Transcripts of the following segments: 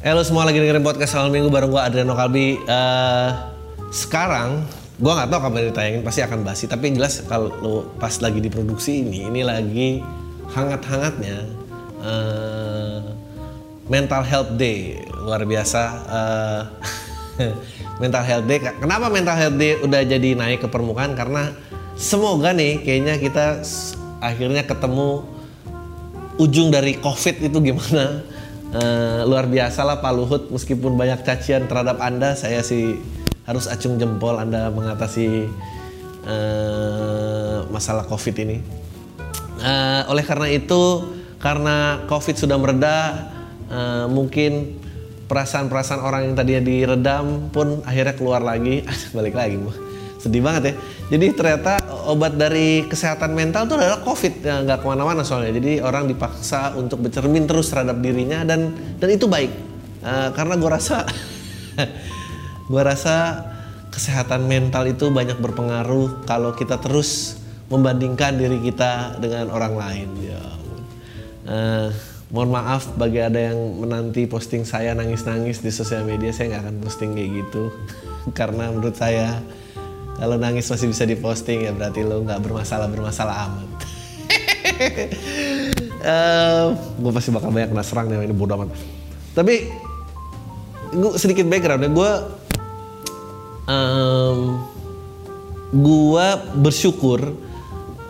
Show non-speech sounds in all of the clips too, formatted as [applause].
Halo semua lagi dengerin podcast Malam Minggu bareng gue Adriano Kalbi. Eh, sekarang gue nggak tahu kapan ditayangin pasti akan basi. Tapi yang jelas kalau pas lagi diproduksi ini, ini lagi hangat-hangatnya eh, Mental Health Day luar biasa. eh, [laughs] mental Health Day. Kenapa Mental Health Day udah jadi naik ke permukaan? Karena semoga nih kayaknya kita akhirnya ketemu ujung dari COVID itu gimana? Eh, luar biasa lah Pak Luhut, meskipun banyak cacian terhadap Anda, saya sih harus acung jempol Anda mengatasi eh, masalah COVID ini. Eh, oleh karena itu, karena COVID sudah mereda, eh, mungkin perasaan-perasaan orang yang tadinya diredam pun akhirnya keluar lagi, [laughs] balik lagi, sedih banget ya. Jadi ternyata obat dari kesehatan mental itu adalah COVID, ya, nggak ke mana-mana soalnya. Jadi orang dipaksa untuk bercermin terus terhadap dirinya dan dan itu baik, Eh, karena gue rasa [laughs] gue rasa kesehatan mental itu banyak berpengaruh kalau kita terus membandingkan diri kita dengan orang lain. Ya. Eh, mohon maaf bagi ada yang menanti posting saya nangis-nangis di sosial media, saya nggak akan posting kayak gitu [laughs] karena menurut saya kalau nangis masih bisa diposting ya berarti lo nggak bermasalah bermasalah amat. [laughs] gue pasti bakal banyak kena serang nih ini bodo amat. Tapi gue sedikit background ya gue em, gue bersyukur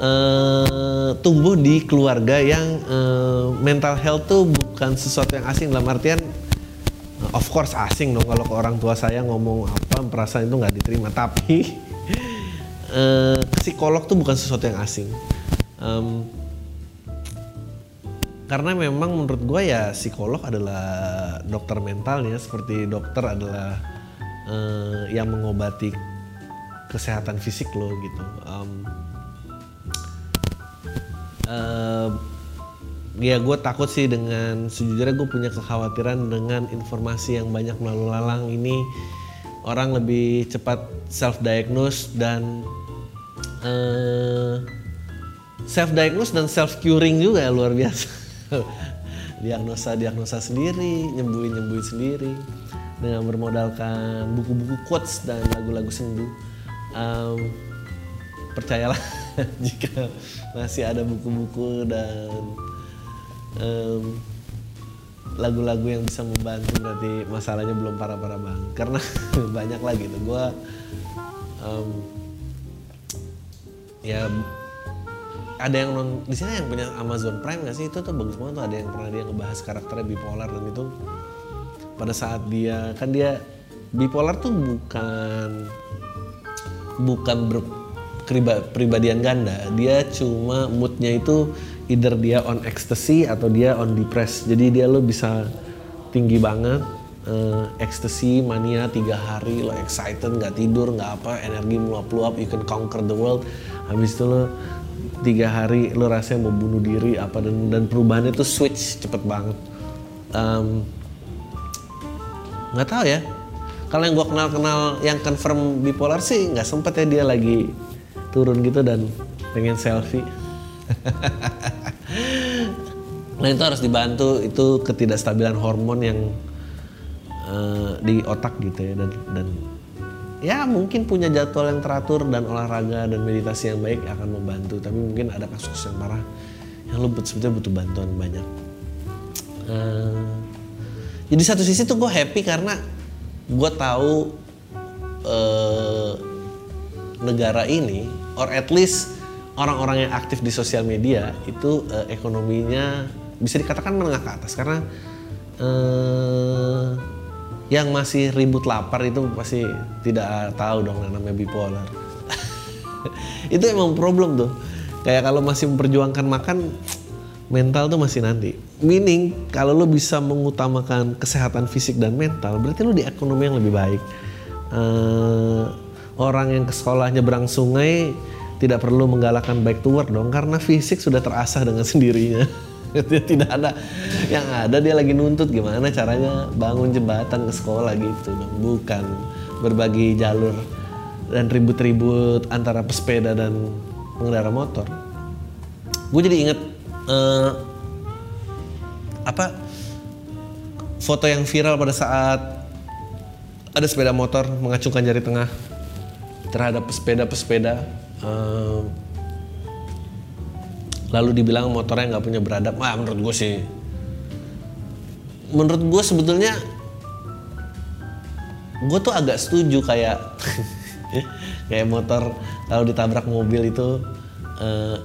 eh, tumbuh di keluarga yang eh, mental health tuh bukan sesuatu yang asing dalam artian of course asing dong kalau ke orang tua saya ngomong apa perasaan itu nggak diterima tapi eh, psikolog tuh bukan sesuatu yang asing. Em, karena memang menurut gue ya psikolog adalah dokter mentalnya seperti dokter adalah eh, yang mengobati kesehatan fisik lo gitu. Em, eh, ya gue takut sih dengan sejujurnya gue punya kekhawatiran dengan informasi yang banyak melalui lalang ini. Orang lebih cepat self diagnose dan eh, self diagnose dan self curing juga ya luar biasa. [laughs] Diagnosa diagnosa sendiri nyembuhin nyembuhin sendiri. Dengan bermodalkan buku-buku quotes dan lagu-lagu sendu. Em, percayalah [laughs] jika masih ada buku-buku dan em, lagu-lagu yang bisa membantu berarti masalahnya belum parah-parah banget. Karena [laughs] banyak lagi tuh. Gue ya ada yang non di sini yang punya Amazon Prime nggak sih? Itu tuh bagus banget tuh ada yang pernah dia ngebahas karakternya bipolar dan itu. Pada saat dia kan dia bipolar tuh bukan bukan berpribadian ganda. Dia cuma moodnya itu either dia on ecstasy atau dia on depressed. Jadi dia lo bisa tinggi banget eh, ecstasy mania tiga hari lo excited nggak tidur nggak apa energi meluap-luap you can conquer the world habis itu lo tiga hari lo rasanya mau bunuh diri apa dan dan perubahannya tuh switch cepet banget. Nggak tahu ya. Kalau yang gue kenal kenal yang confirm bipolar sih nggak sempet ya dia lagi turun gitu dan pengen selfie. [laughs] Nah itu harus dibantu. Itu ketidakstabilan hormon yang eh, di otak gitu ya dan dan ya mungkin punya jadwal yang teratur dan olahraga dan meditasi yang baik akan membantu. Tapi mungkin ada kasus yang parah yang lo sebetulnya butuh bantuan banyak. Eh, jadi satu sisi tuh gue happy karena gue tahu eh, negara ini or at least orang-orang yang aktif di sosial media itu eh, ekonominya bisa dikatakan menengah ke atas. Karena eh, yang masih ribut lapar itu pasti tidak tahu dong yang namanya bipolar. [laughs] Itu emang problem tuh. Kayak kalau masih memperjuangkan makan mental tuh masih nanti. Meaning kalau lo bisa mengutamakan kesehatan fisik dan mental berarti lo di ekonomi yang lebih baik. Eh, orang yang ke sekolah nyebrang sungai tidak perlu menggalakkan back to work dong karena fisik sudah terasah dengan [laughs] sendirinya tidak ada. Yang ada dia lagi nuntut gimana caranya bangun jembatan ke sekolah gitu. Bukan berbagi jalur dan ribut-ribut antara pesepeda dan pengendara motor. Gue jadi inget eh, apa foto yang viral pada saat ada sepeda motor mengacungkan jari tengah terhadap pesepeda-pesepeda eh, lalu dibilang motornya nggak punya beradab. Wah menurut gue sih. Menurut gue sebetulnya gue tuh agak setuju kayak [laughs] kayak motor kalau ditabrak mobil itu eh,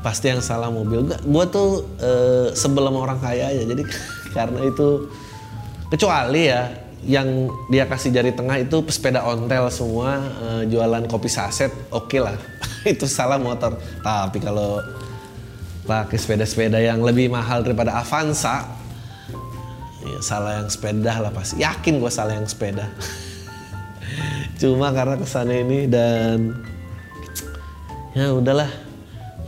pasti yang salah mobil. Gue gue tuh eh, sebelum orang kaya aja. Jadi [laughs] karena itu kecuali ya yang dia kasih jari tengah itu pesepeda ontel semua eh, jualan kopi saset oke lah. [laughs] Itu salah motor. Tapi kalau pakai sepeda-sepeda yang lebih mahal daripada Avanza. Ya salah yang sepeda lah pasti. Yakin gue salah yang sepeda. [laughs] Cuma karena kesannya ini dan ya udahlah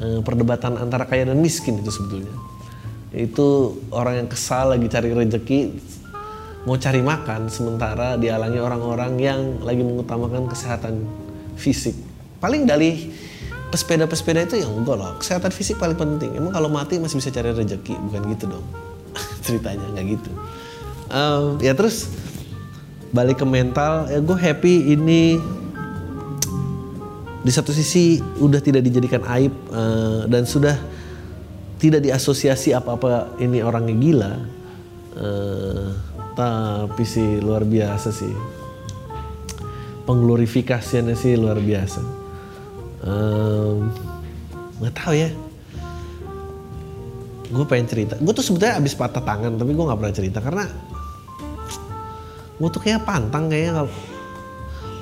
eh, perdebatan antara kaya dan miskin itu sebetulnya. Itu orang yang kesal lagi cari rezeki mau cari makan sementara dihalangi orang-orang yang lagi mengutamakan kesehatan fisik. Paling dari pesepeda-pesepeda itu yang enggak loh, kesehatan fisik paling penting. Emang kalau mati masih bisa cari rezeki, bukan gitu dong. [laughs] Ceritanya nggak gitu. Um, ya terus balik ke mental, ya gue happy ini di satu sisi udah tidak dijadikan aib uh, dan sudah tidak diasosiasi apa-apa ini orangnya gila. Uh, tapi sih luar biasa sih pengglorifikasiannya sih luar biasa nggak tahu ya. Gue pengen cerita. Gue tuh sebetulnya abis patah tangan tapi gue nggak pernah cerita karena gue tuh kayak pantang kayaknya kalau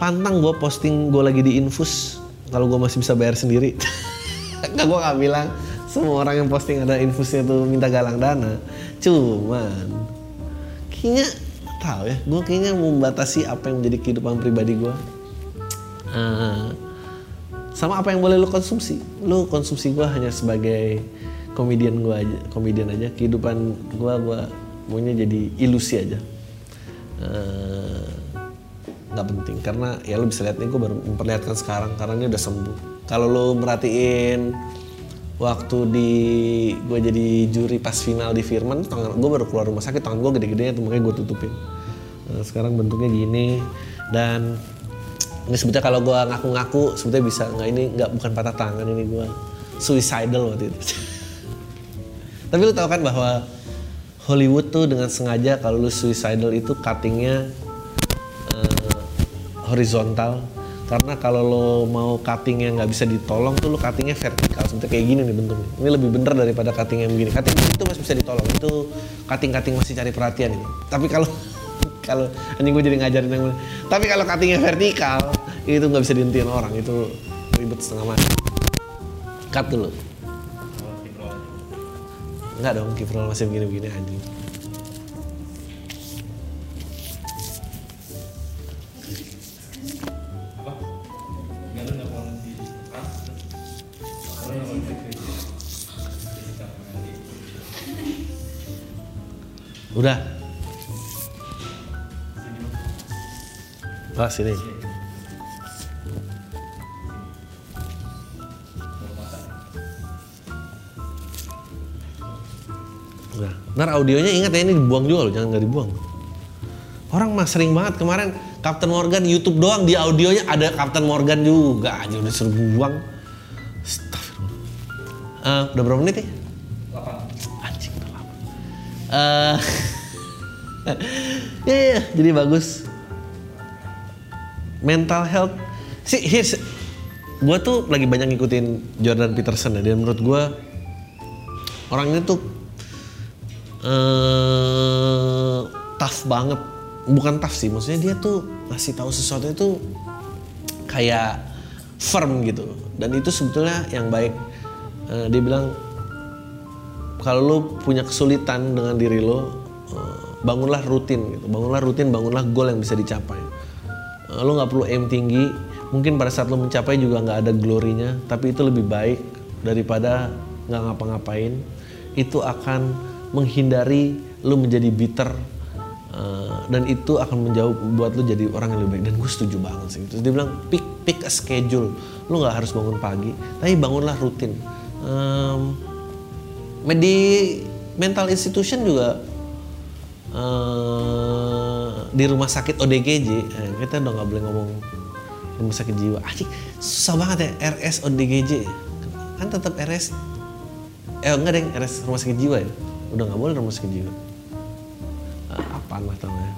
pantang gue posting gue lagi di infus kalau gue masih bisa bayar sendiri. [laughs] Nggak gue nggak bilang semua orang yang posting ada infusnya tuh minta galang dana. Cuman kayaknya tahu ya gue kayaknya membatasi apa yang menjadi kehidupan pribadi gue uh, sama apa yang boleh lo konsumsi. Lo konsumsi gue hanya sebagai komedian gue aja komedian aja. Kehidupan gue gue maunya jadi ilusi aja. Uh, nggak penting. Karena ya lo bisa lihat nih gue baru memperlihatkan sekarang karena ini udah sembuh. Kalau lo merhatiin waktu di gue jadi juri pas final di Firman tangan gue baru keluar rumah sakit tangan gue gede-gedenya tuh makanya gue tutupin. Nah, sekarang bentuknya gini dan ini sebetulnya kalau gue ngaku-ngaku sebetulnya bisa. Nggak ini nggak bukan patah tangan ini gue suicidal waktu itu. [laughs] Tapi lu tahu kan bahwa Hollywood tuh dengan sengaja kalau lu suicidal itu cuttingnya uh, horizontal. Karena kalau lo mau cutting yang nggak bisa ditolong tuh lo cuttingnya vertikal. Seperti kayak gini nih bentuknya. Ini lebih bener daripada cutting yang begini. Cutting itu masih bisa ditolong. Itu cutting cutting masih cari perhatian ini tapi kalau kalau anjing gue jadi ngajarin yang tapi kalau cuttingnya vertikal itu nggak bisa dihentiin orang itu ribet setengah mati. Cut dulu. Enggak dong kiprol masih begini-begini anjing. Udah. Ah, sini. Udah. Ntar audionya ingat ya ini dibuang juga loh, jangan nggak dibuang. Orang mah sering banget kemarin Captain Morgan YouTube doang di audionya ada Captain Morgan juga aja udah suruh buang. Astagfirullah. Uh, udah berapa menit ya? 8. Anjing udah lama. Uh, ya, ya, jadi bagus. Mental health. sih here's, gue tuh lagi banyak ngikutin Jordan Peterson ya. Dan menurut gue orang ini tuh uh, tough banget. Bukan tough sih, maksudnya dia tuh ngasih tahu sesuatu itu kayak firm gitu. Dan itu sebetulnya yang baik uh, dia bilang kalau lu punya kesulitan dengan diri lo uh, bangunlah rutin gitu bangunlah rutin bangunlah goal yang bisa dicapai lo nggak perlu aim tinggi. Mungkin pada saat lo mencapai juga nggak ada glorinya tapi itu lebih baik daripada nggak ngapa-ngapain. Itu akan menghindari lo menjadi bitter uh, dan itu akan menjauh buat lo jadi orang yang lebih baik. Dan gue setuju banget sih. Terus dia bilang pick pick a schedule. Lo nggak harus bangun pagi tapi bangunlah rutin. Um, di mental institution juga uh, di rumah sakit ODGJ eh, kita udah nggak boleh ngomong rumah sakit jiwa. Aji, susah banget ya RS ODGJ kan tetap RS eh enggak deh RS rumah sakit jiwa ya? Udah nggak boleh rumah sakit jiwa. Uh, apaan lah namanya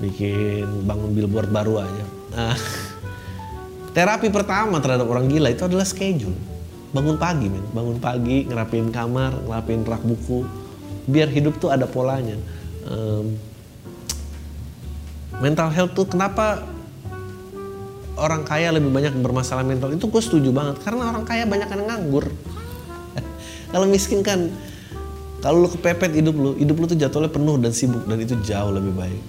bikin bangun billboard baru aja. Uh, terapi pertama terhadap orang gila itu adalah schedule. Bangun pagi men. Bangun pagi ngerapin kamar ngerapin rak buku biar hidup tuh ada polanya mental health tuh kenapa orang kaya lebih banyak bermasalah mental? Itu gue setuju banget karena orang kaya banyak yang nganggur. [laughs] Kalau miskin kan kalau lu kepepet hidup lu hidup lu tuh jadwalnya penuh dan sibuk dan itu jauh lebih baik.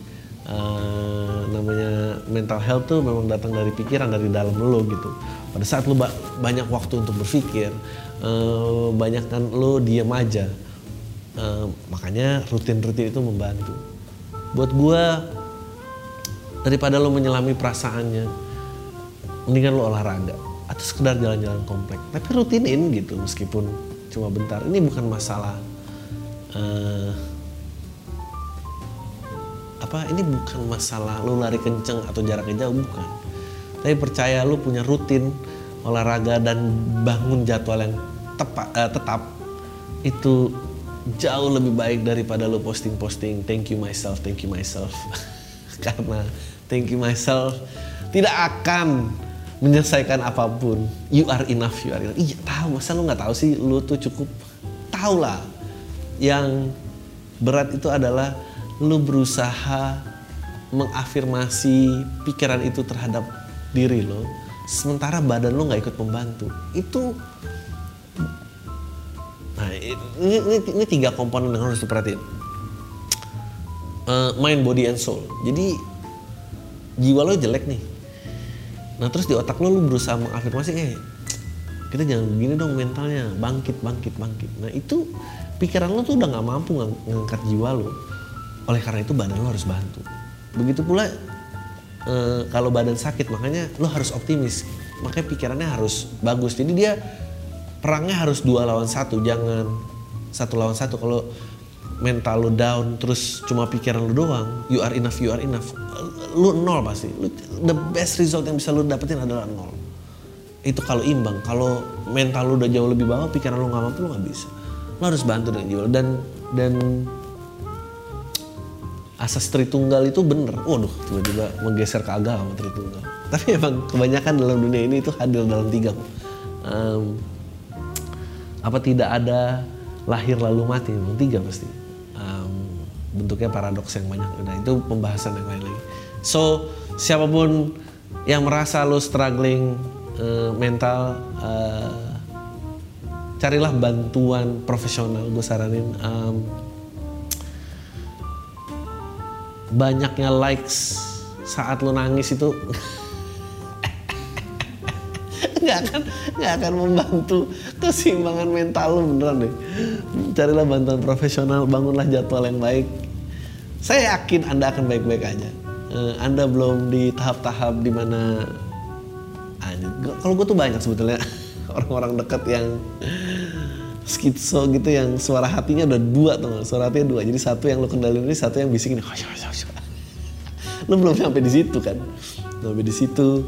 Uh, namanya mental health tuh memang datang dari pikiran dari dalam lu gitu. Pada saat lu banyak waktu untuk berpikir uh, banyak kan lu diam aja. Uh, makanya rutin-rutin itu membantu. Buat gua daripada lo menyelami perasaannya mendingan lo olahraga atau sekedar jalan-jalan komplek. Tapi rutinin gitu meskipun cuma bentar. Ini bukan masalah uh, apa ini bukan masalah lo lari kenceng atau jaraknya jauh bukan. Tapi percaya lu punya rutin olahraga dan bangun jadwal yang tepat, uh, tetap itu jauh lebih baik daripada lu posting-posting thank you myself, thank you myself. [laughs] Karena thank you myself tidak akan menyelesaikan apa pun. You are enough, you are enough. Iya tahu, masa lu nggak tahu sih lu tuh cukup tahu lah. Yang berat itu adalah lu berusaha mengafirmasi pikiran itu terhadap diri lo sementara badan lo nggak ikut membantu itu nah ini, ini, ini tiga komponen yang harus diperhatiin uh, mind body and soul jadi jiwa lo jelek nih. Nah terus di otak lo lo berusaha mengafirmasi eh kita jangan begini dong mentalnya. Bangkit bangkit bangkit. Nah itu pikiran lo tuh udah nggak mampu ng ngangkat jiwa lo. Oleh karena itu badan lo harus bantu. Begitu pula e, kalau badan sakit makanya lo harus optimis. Makanya pikirannya harus bagus. Jadi dia perangnya harus dua lawan satu. Jangan satu lawan satu. Kalau mental lo down terus cuma pikiran lo doang you are enough you are enough lu nol pasti lu, the best result yang bisa lo dapetin adalah nol itu kalau imbang kalau mental lo udah jauh lebih bawah pikiran lo nggak mampu lo nggak bisa lo harus bantu dengan jiwa dan dan asas Tritunggal itu bener. Waduh, tiba-tiba menggeser ke agama Tritunggal. [laughs] Tapi emang kebanyakan dalam dunia ini itu hadir dalam tiga. Um, apa tidak ada lahir lalu mati? Memang tiga pasti. Bentuknya paradoks yang banyak. Nah itu pembahasan yang lain lagi. So siapa pun yang merasa lo struggling uh, mental, uh, carilah bantuan profesional. Gue saranin. Um, banyaknya likes saat lo nangis itu [laughs] nggak akan nggak akan membantu keseimbangan mental lo beneran deh. Carilah bantuan profesional bangunlah jadwal yang baik. Saya yakin anda akan baik-baik aja. Eh, anda belum di tahap-tahap di mana kalau gue tuh banyak sebetulnya [laughs] orang-orang dekat yang skitso gitu yang suara hatinya udah dua tuh suara hatinya dua. Jadi satu yang lo kendalin ini satu yang bisikin. [laughs] Lo belum sampai di situ kan? Sampai di situ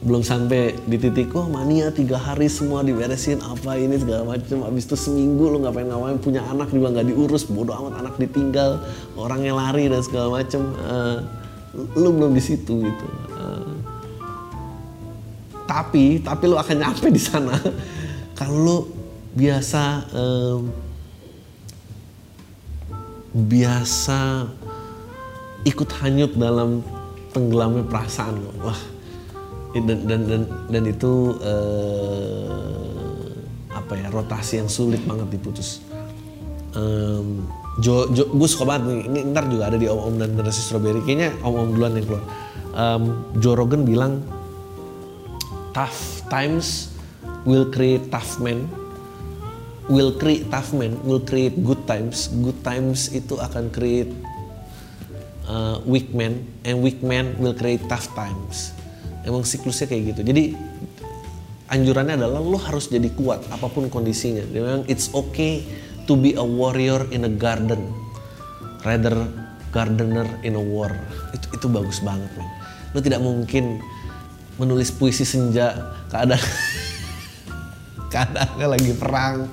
belum sampai di titik oh mania tiga hari semua diberesin apa ini segala macam abis itu seminggu lo ngapain ngapain punya anak juga nggak diurus bodoh amat anak ditinggal orangnya lari dan segala macam uh, lo belum di situ gitu. Uh, tapi tapi lo akan nyampe di sana. [laughs] Kalau biasa um, biasa ikut hanyut dalam tenggelamnya perasaan lo wah dan dan dan, dan itu uh, apa ya rotasi yang sulit banget diputus. Um, Jo, Jo gue suka banget nih ini ntar juga ada di Om Om dan Generasi Strawberry. Kayaknya Om Om duluan yang keluar. Um, Joe Rogan bilang tough times will create tough men. Will create tough men will create good times. Good times itu akan create uh, weak men and weak men will create tough times emang siklusnya kayak gitu. Jadi anjurannya adalah lo harus jadi kuat apa pun kondisinya. Dia bilang it's okay to be a warrior in a garden rather gardener in a war. Itu itu bagus banget man. lo tidak mungkin menulis puisi senja keadaan [laughs] keadaannya lagi perang.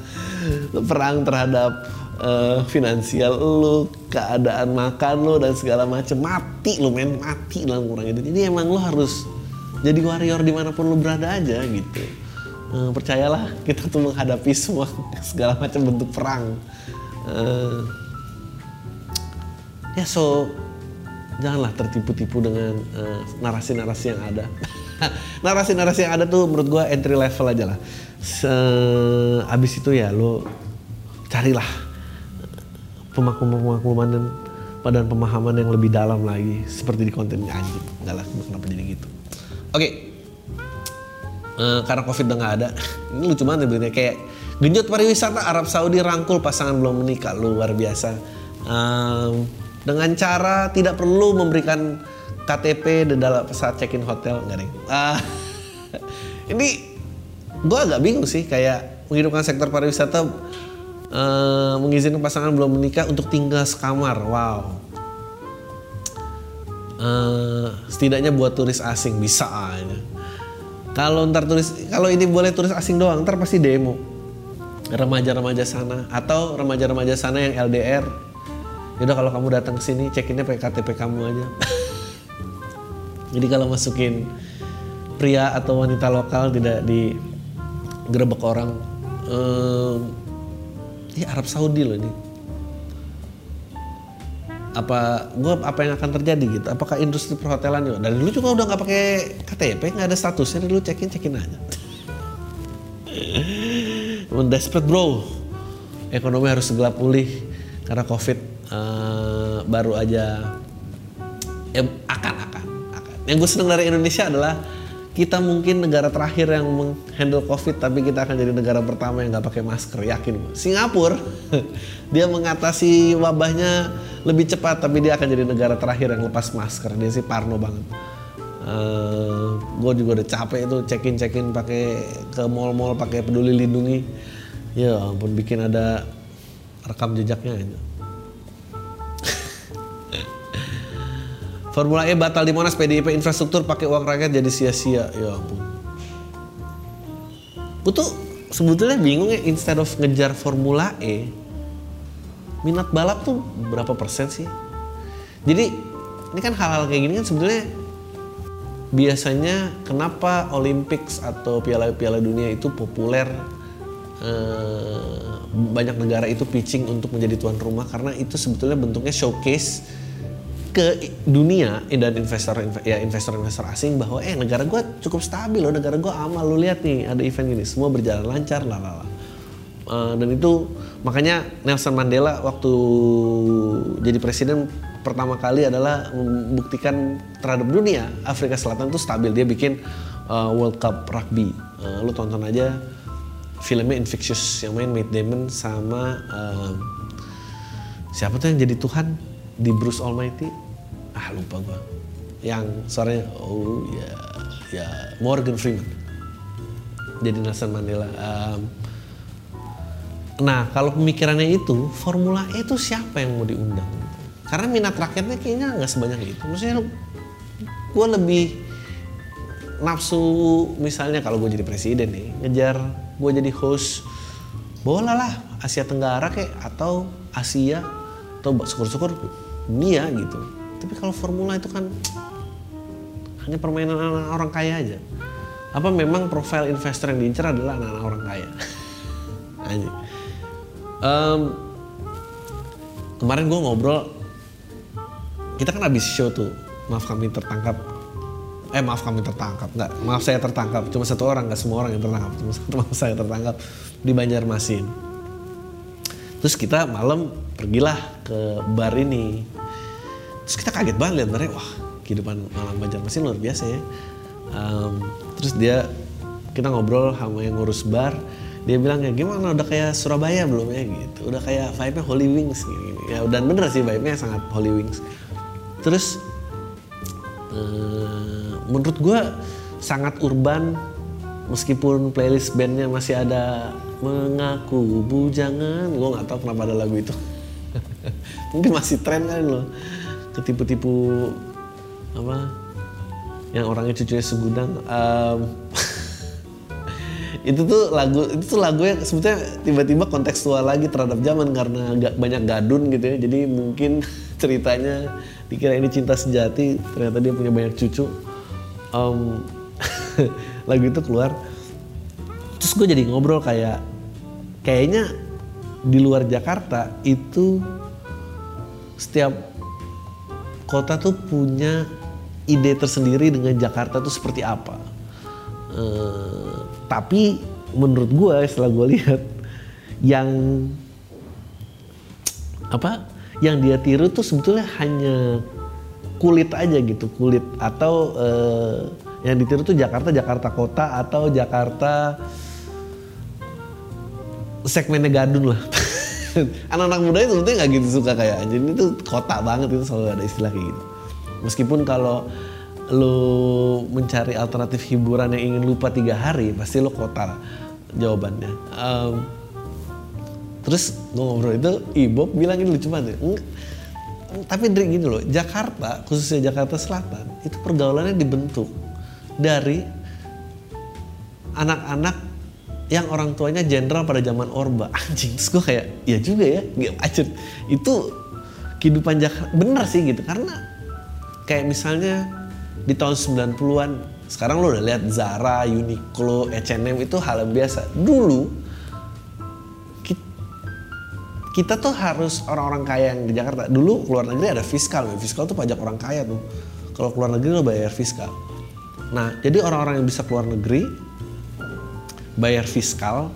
Lo perang terhadap uh, finansial lo keadaan makan lo dan segala macam mati lo men. Mati dalam kurang itu jadi emang lo harus jadi warrior di mana pun lo berada aja gitu. Uh, percayalah kita tuh menghadapi semua [laughs] segala macam bentuk perang. Uh, ya so janganlah tertipu-tipu dengan narasi-narasi uh, yang ada. [laughs] Narasi-narasi yang ada tuh menurut gue entry level aja lah. Se abis itu ya lo carilah pemakluman-pemakluman dan dan pemahaman yang lebih dalam lagi seperti di konten anjing enggak lah kenapa jadi gitu oke. Okay uh, karena covid udah nggak ada. Ini lucu banget ya kayak genjot pariwisata Arab Saudi rangkul pasangan belum menikah. Luar biasa. Um, dengan cara tidak perlu memberikan KTP dan dalam saat check-in hotel. Nggak nih uh, [laughs] ini gue agak bingung sih. Kayak menghidupkan sektor pariwisata uh, mengizinkan pasangan belum menikah untuk tinggal sekamar. Wow uh, setidaknya buat turis asing bisa aja kalau ntar turis, kalau ini boleh turis asing doang, ntar pasti demo. Remaja-remaja sana atau remaja-remaja sana yang LDR. Yaudah kalau kamu datang ke sini, cekinnya pakai KTP kamu aja. [laughs] Jadi kalau masukin pria atau wanita lokal tidak digerebek orang, um, ya Arab Saudi loh ini apa gue apa yang akan terjadi gitu. Apakah industri perhotelan juga? Dari dulu juga udah nggak pakai KTP nggak ada statusnya. Dulu cekin cekin aja. [laughs] Desperate bro. Ekonomi harus segera pulih karena covid uh, baru aja ya akan akan akan yang gue seneng dari Indonesia adalah kita mungkin negara terakhir yang menghandle covid tapi kita akan jadi negara pertama yang nggak pakai masker yakin Singapura. [laughs] Dia mengatasi wabahnya lebih cepat tapi dia akan jadi negara terakhir yang lepas masker. Dia sih parno banget. Uh, eh, gue juga udah capek itu check-in check-in pakai ke mall-mall pakai peduli lindungi. Ya ampun bikin ada rekam jejaknya aja Formula E batal di Monas, PDIP infrastruktur pakai uang rakyat jadi sia-sia. Ya ampun. Gue tuh sebetulnya bingung ya instead of ngejar Formula E, minat balap tuh berapa persen sih? Jadi ini kan hal-hal kayak gini kan sebetulnya biasanya kenapa Olympics atau piala-piala dunia itu populer eh, banyak negara itu pitching untuk menjadi tuan rumah karena itu sebetulnya bentuknya showcase ke dunia dan investor ya investor investor asing bahwa eh negara gue cukup stabil loh negara gue amal lu lihat nih ada event gini semua berjalan lancar lah lah uh, dan itu makanya Nelson Mandela waktu jadi presiden pertama kali adalah membuktikan terhadap dunia Afrika Selatan itu stabil. Dia bikin uh, World Cup Rugby. Uh, lu tonton aja filmnya Infectious yang main Matt Damon sama uh, siapa tuh yang jadi Tuhan di Bruce Almighty ah lupa gua. Yang suaranya oh ya ya Morgan Freeman. Jadi Nelson Mandela um, nah kalau pemikirannya itu Formula E itu siapa yang mau diundang? Karena minat rakyatnya kayaknya nggak sebanyak itu. Maksudnya gue lebih nafsu misalnya kalau gue jadi presiden nih ngejar gue jadi host bola lah Asia Tenggara kayak atau Asia atau syukur-syukur dunia gitu. Tapi kalau formula itu kan hanya permainan anak orang kaya aja. Apa memang profil investor yang diincar adalah anak-anak orang kaya? [laughs] Aja. Um, kemarin gue ngobrol kita kan habis show tuh maaf kami tertangkap. Eh maaf kami tertangkap nggak maaf saya tertangkap. Cuma satu orang nggak semua orang yang tertangkap. Cuma satu maaf saya tertangkap di Banjarmasin terus kita malam pergilah ke bar ini. Terus kita kaget banget lihat mereka wah kehidupan malam Banjarmasin luar biasa ya. Um, terus dia kita ngobrol sama yang ngurus bar. Dia bilang ya gimana udah kayak Surabaya belum ya? Gitu. Udah kayak vibe-nya Holy Wings gini, gini. ya dan bener sih vibe-nya sangat Holy Wings. Terus eh, menurut gue sangat urban meskipun playlist bandnya masih ada mengaku bujangan. Gue nggak tahu kenapa ada lagu itu. [laughs] Mungkin masih tren kan loh. Ketipu-tipu apa yang orangnya cucunya segudang. Um, [laughs] itu tuh lagu itu tuh lagu yang sebetulnya tiba-tiba kontekstual lagi terhadap zaman karena gak banyak gadun gitu ya. Jadi mungkin [laughs] ceritanya dikira ini cinta sejati ternyata dia punya banyak cucu. Um, lagu itu keluar gue jadi ngobrol kayak kayaknya di luar Jakarta itu setiap kota tuh punya ide tersendiri dengan Jakarta itu seperti apa. Uh, tapi menurut gue setelah gue lihat yang apa yang dia tiru tuh sebetulnya hanya kulit aja gitu kulit atau uh, yang ditiru tuh Jakarta Jakarta kota atau Jakarta segmennya gadun lah [laughs] anak-anak muda itu sebetulnya nggak gitu suka kayak jadi itu kota banget itu selalu ada istilah kayak gitu Meskipun kalau lu mencari alternatif hiburan yang ingin lupa tiga hari, pasti lu kota jawabannya. Um, terus ngobrol itu, Ibob bilang ini lucu banget. Tapi dari gini loh, Jakarta, khususnya Jakarta Selatan, itu pergaulannya dibentuk dari anak-anak yang orang tuanya jenderal pada zaman Orba. Anjing, terus gue kayak, ya juga ya, gak Itu kehidupan Jakarta, bener sih gitu. Karena kayak misalnya di tahun 90-an sekarang lo udah lihat Zara, Uniqlo, H&M itu hal yang biasa. Dulu kita tuh harus orang-orang kaya yang di Jakarta. Dulu keluar negeri ada fiskal, fiskal tuh pajak orang kaya tuh. Kalau keluar negeri lo bayar fiskal. Nah, jadi orang-orang yang bisa keluar negeri bayar fiskal,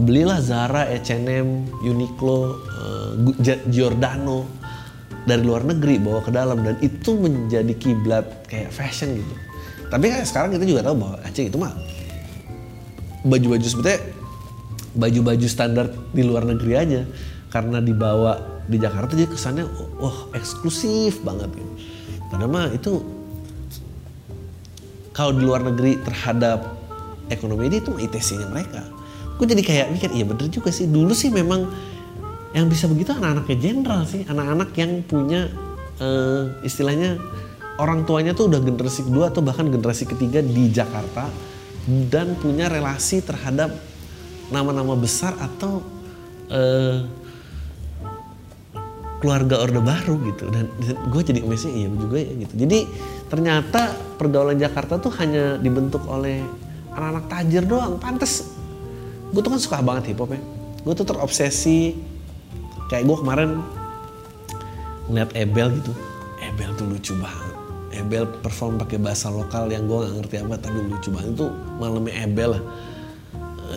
belilah Zara, H&M, Uniqlo, eh, Giordano, dari luar negeri bawa ke dalam dan itu menjadi kiblat kayak fashion gitu. Tapi kayak sekarang kita juga tahu bahwa Aceh itu mah baju-baju sebetulnya baju-baju standar di luar negeri aja karena dibawa di Jakarta jadi kesannya wah eksklusif banget gitu. Padahal mah itu kalau di luar negeri terhadap ekonomi ini itu ITC-nya mereka. Gue jadi kayak mikir iya bener juga sih. Dulu sih memang yang bisa begitu anak-anaknya jenderal sih. Anak-anak yang punya uh, istilahnya orang tuanya tuh udah generasi kedua atau bahkan generasi ketiga di Jakarta dan punya relasi terhadap nama-nama besar atau uh, keluarga orde baru gitu. Dan, dan gue jadi amazing iya juga ya gitu. Jadi ternyata pergaulan Jakarta tuh hanya dibentuk oleh anak-anak tajir doang pantes. Gue tuh kan suka banget hip hop ya. Gue tuh terobsesi. Kayak gue kemarin ngeliat Ebel gitu. Ebel tuh lucu banget. Ebel perform pakai bahasa lokal yang gue nggak ngerti apa tapi lucu banget. Itu malamnya Ebel lah.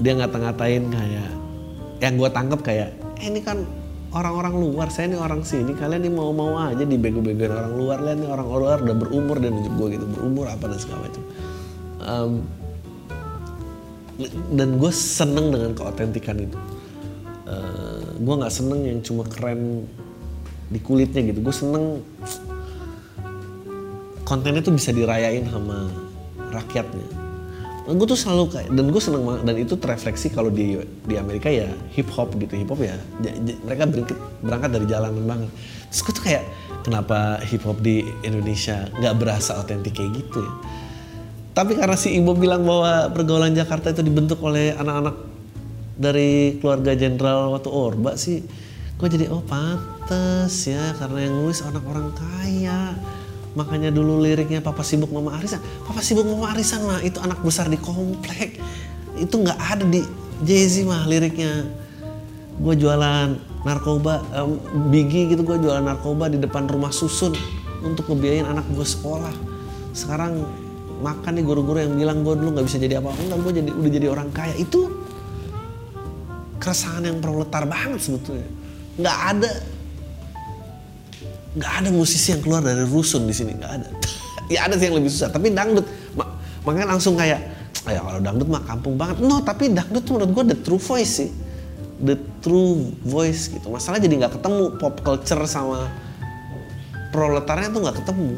Dia ngata-ngatain kayak yang gue tangkap kayak eh, ini kan orang-orang luar saya ini orang sini kalian ini mau-mau aja dibego-begoin orang luar lihat nih orang luar udah berumur dan nunjuk gue gitu berumur apa dan segala macam. Um, dan gue seneng dengan keotentikan itu. Uh, gue nggak seneng yang cuma keren di kulitnya gitu. Gue seneng kontennya tuh bisa dirayain sama rakyatnya. Gue tuh selalu kayak dan gue seneng banget dan itu terefleksi kalau di di Amerika ya hip hop gitu hip hop ya mereka berangkat berangkat dari jalanan banget. Terus gue tuh kayak kenapa hip hop di Indonesia nggak berasa otentik kayak gitu ya tapi karena si Ibu bilang bahwa pergaulan Jakarta itu dibentuk oleh anak-anak dari keluarga jenderal waktu Orba sih gue jadi oh pantes ya karena yang nulis anak orang kaya. Makanya dulu liriknya papa sibuk mama arisan. Papa sibuk mama arisan mah itu anak besar di komplek. Itu nggak ada di Jay-Z mah liriknya. Gue jualan narkoba um, bigi gitu gue jualan narkoba di depan rumah susun untuk ngebiayain anak gue sekolah. Sekarang makan nih guru-guru yang bilang gue dulu nggak bisa jadi apa-apa. Enggak gue jadi udah jadi orang kaya. Itu keresahan yang proletar banget sebetulnya. Nggak ada nggak ada musisi yang keluar dari rusun di sini nggak ada. [laughs] Ya ada sih yang lebih susah tapi dangdut mak makanya langsung kayak ya kalau dangdut mah kampung banget. No tapi dangdut tuh menurut gue the true voice sih. The true voice gitu. Masalah jadi nggak ketemu pop culture sama proletarnya tuh nggak ketemu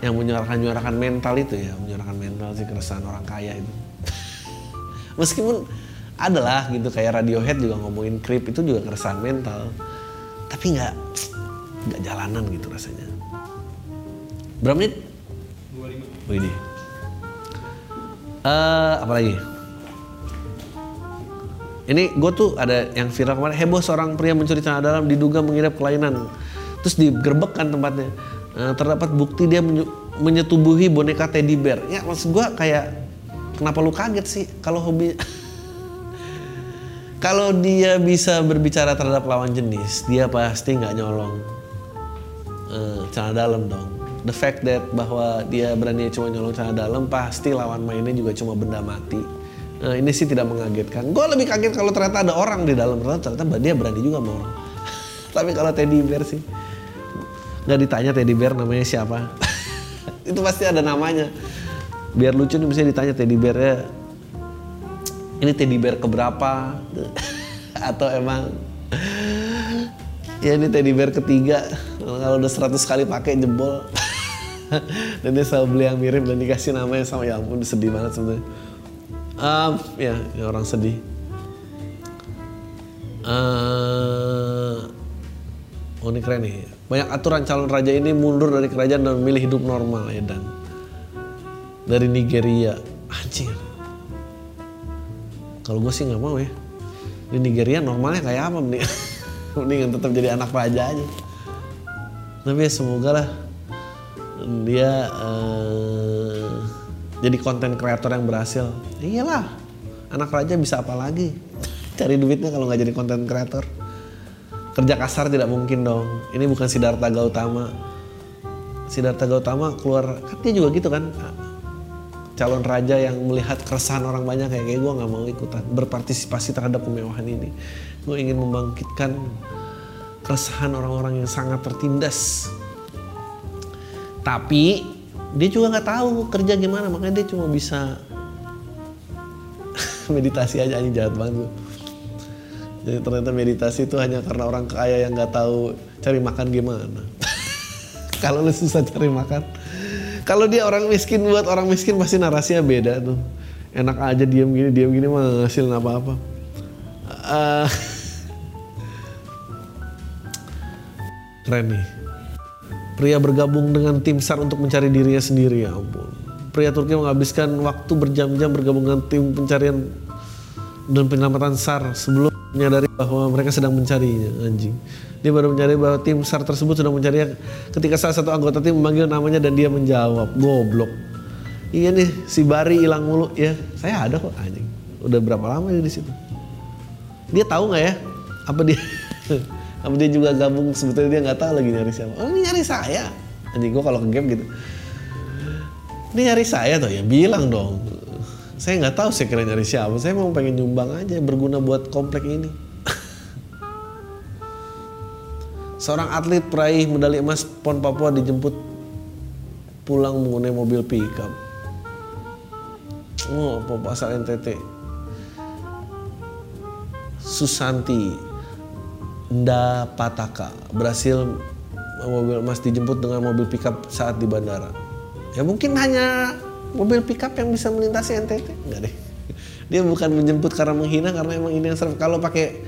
yang menyuarakan-nyuarakan mental itu ya, menyuarakan mental sih keresahan orang kaya itu. [laughs] Meskipun adalah gitu kayak Radiohead juga ngomongin krip itu juga keresahan mental. Tapi nggak nggak jalanan gitu rasanya. Berapa menit? 25. Wih Uh, apa lagi? Ini gue tuh ada yang viral kemarin heboh seorang pria mencuri celana dalam diduga mengidap kelainan. Terus digerebek kan tempatnya uh, terdapat bukti dia menyetubuhi boneka teddy bear. Ya maksud gue kayak kenapa lu kaget sih kalau hobi [laughs] kalau dia bisa berbicara terhadap lawan jenis, dia pasti nggak nyolong uh, celana dalam dong. The fact that bahwa dia berani cuma nyolong celana dalam, pasti lawan mainnya juga cuma benda mati. Uh, ini sih tidak mengagetkan. Gue lebih kaget kalau ternyata ada orang di dalam, ternyata, ternyata dia berani juga sama orang. [laughs] Tapi kalau teddy bear sih, nggak ditanya teddy bear namanya siapa. [laughs] Itu pasti ada namanya. Biar lucu nih misalnya ditanya teddy bearnya ini teddy bear keberapa? [laughs] Atau emang ya ini teddy bear ketiga. Kalau udah 100 kali pakai jebol. [laughs] Dan dia selalu beli yang mirip dan dikasih namanya sama ya ampun sedih banget sebenarnya. Um, ya, ya orang sedih. Uh, oh ini keren nih banyak aturan calon raja ini mundur dari kerajaan dan memilih hidup normal ya dan dari Nigeria. Anjir. Kalau gue sih nggak mau ya. Di Nigeria normalnya kayak apa nih? [laughs] Mendingan tetap jadi anak raja aja. Tapi ya semoga lah dia uh, jadi konten kreator yang berhasil. Iyalah, anak raja bisa apa lagi? [laughs] Cari duitnya kalau nggak jadi konten kreator kerja kasar tidak mungkin dong. Ini bukan Siddhartha Gautama. Siddhartha Gautama keluar, kan dia juga gitu kan. Calon raja yang melihat keresahan orang banyak kayak kayak gue nggak mau ikutan berpartisipasi terhadap kemewahan ini. Gue ingin membangkitkan keresahan orang-orang yang sangat tertindas. Tapi dia juga nggak tahu kerja gimana, makanya dia cuma bisa [laughs] meditasi aja ini jahat banget gue jadi ternyata meditasi itu hanya karena orang kaya yang nggak tahu cari makan gimana. [laughs] Kalau lu susah cari makan. Kalau dia orang miskin buat orang miskin pasti narasinya beda tuh. Enak aja diem gini, diem gini mah ngasilin apa-apa. Uh, [laughs] keren nih. Pria bergabung dengan tim SAR untuk mencari dirinya sendiri ya ampun. Pria Turki menghabiskan waktu berjam-jam bergabung dengan tim pencarian dan penyelamatan SAR sebelum menyadari bahwa mereka sedang mencarinya anjing. Dia baru menyadari bahwa tim SAR tersebut sedang mencarinya ketika salah satu anggota tim memanggil namanya dan dia menjawab goblok. Iya nih si Bari hilang mulu ya. Saya ada kok anjing. Udah berapa lama dia di situ? Dia tahu nggak ya? Apa dia [laughs] apa dia juga gabung? Sebetulnya dia nggak tahu lagi nyari siapa. Oh ini nyari saya. Anjing gua kalau ke game gitu. Ini nyari saya tuh ya bilang dong saya nggak tahu saya kira nyari siapa. Saya mau pengen nyumbang aja berguna buat komplek ini. [laughs] Seorang atlet peraih medali emas PON Papua dijemput pulang menggunakan mobil pickup. Oh apa asal NTT Susanti Ndapataka berhasil mobil emas dijemput dengan mobil pickup saat di bandara. Ya mungkin hanya mobil pickup yang bisa melintasi NTT enggak deh. Dia bukan menjemput karena menghina karena emang ini yang serem. Kalau pakai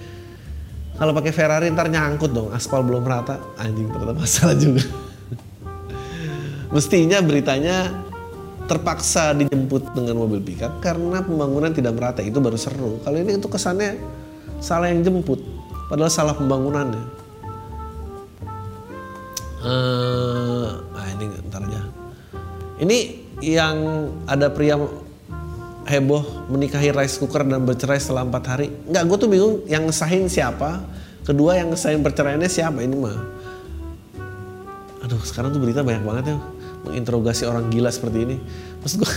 kalau pakai Ferrari ntar nyangkut dong. Aspal belum rata. Anjing ternyata masalah juga. Mestinya beritanya terpaksa dijemput dengan mobil pickup karena pembangunan tidak merata. Itu baru seru. Kalau ini itu kesannya salah yang jemput padahal salah pembangunannya. Uh, ah ini ntar aja. Ini yang ada pria heboh menikahi rice cooker dan bercerai setelah empat hari. Nggak gue tuh bingung yang ngesahin siapa. Kedua yang ngesahin perceraiannya siapa ini mah. Aduh sekarang tuh berita banyak banget ya. Menginterogasi orang gila seperti ini. Maksud gue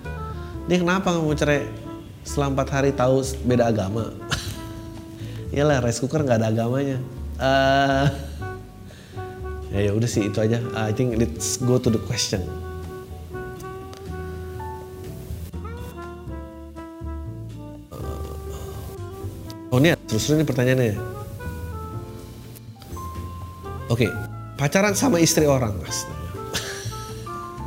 [laughs] dia kenapa nggak mau cerai setelah empat hari tahu beda agama? [laughs] Iyalah rice cooker nggak ada agamanya. Uh, [laughs] ya ya udah sih itu aja. I think let's go to the question Oh ini terus ini pertanyaannya. Oke, pacaran sama istri orang, mas.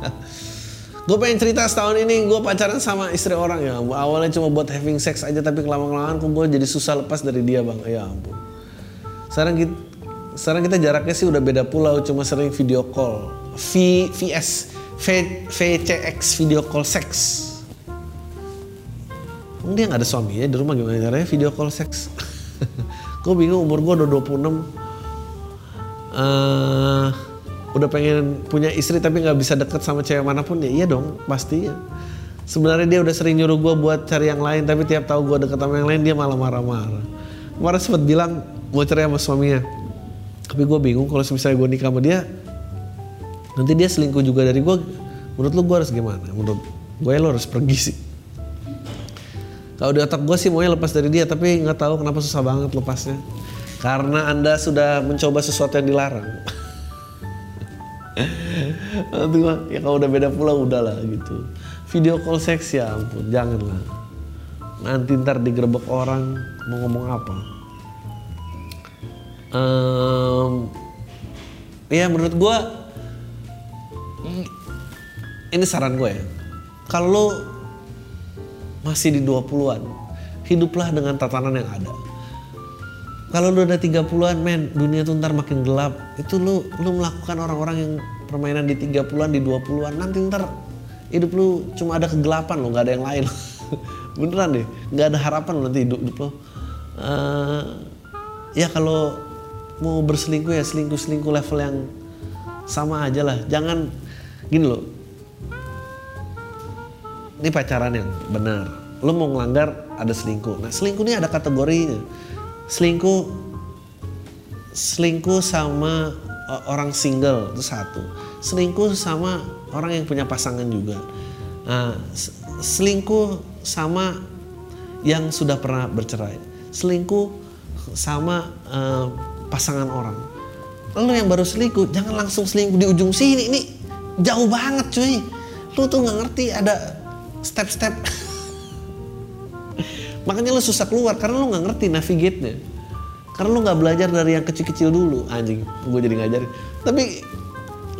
[laughs] gue pengen cerita setahun ini gue pacaran sama istri orang. Ya awalnya cuma buat having sex aja tapi kelama kelamaan kok gue jadi susah lepas dari dia bang. Ya ampun. Sekarang kita sekarang kita jaraknya sih udah beda pulau cuma sering video call. V, VS v, VCX video call seks Emang dia gak ada suaminya di rumah gimana? Caranya video call seks? [laughs] gue bingung umur gue udah 26 uh, udah pengen punya istri tapi nggak bisa deket sama cewek mana pun ya iya dong pasti ya. Sebenarnya dia udah sering nyuruh gue buat cari yang lain tapi tiap tahu gue deket sama yang lain dia malah marah-marah. Kemarin sempat bilang mau cerai sama suaminya. Tapi gue bingung kalau misalnya gue nikah sama dia nanti dia selingkuh juga dari gue menurut lu gue harus gimana? Menurut gue lo harus pergi sih kalau di otak gue sih maunya lepas dari dia, tapi nggak tahu kenapa susah banget lepasnya. Karena anda sudah mencoba sesuatu yang dilarang. [laughs] Nanti ya kalau udah beda pulau udahlah gitu. Video call seks ya ampun, janganlah. Nanti ntar digerebek orang mau ngomong apa. Um, ya menurut gue ini saran gue ya. Kalau masih di 20-an, hiduplah dengan tatanan yang ada. Kalau lu udah 30-an, men, dunia tuh ntar makin gelap. Itu lu lu melakukan orang-orang yang permainan di 30-an, di 20-an, nanti ntar hidup lu cuma ada kegelapan lo, nggak ada yang lain. [laughs] Beneran deh, nggak ada harapan lo nanti hidup, hidup lo. Uh, ya kalau mau berselingkuh ya selingkuh-selingkuh level yang sama aja lah. Jangan gini loh, ini pacaran yang benar. Lo mau ngelanggar ada selingkuh. Nah selingkuh ini ada kategorinya. Selingkuh selingkuh sama orang single itu satu. Selingkuh sama orang yang punya pasangan juga. Nah, selingkuh sama yang sudah pernah bercerai. Selingkuh sama uh, pasangan orang. Lo yang baru selingkuh, jangan langsung selingkuh di ujung sini. Ini jauh banget cuy. Lu tuh nggak ngerti ada step-step. Makanya lo susah keluar karena lo nggak ngerti navigate-nya. Karena lo nggak belajar dari yang kecil-kecil dulu. Anjing gue jadi ngajarin tapi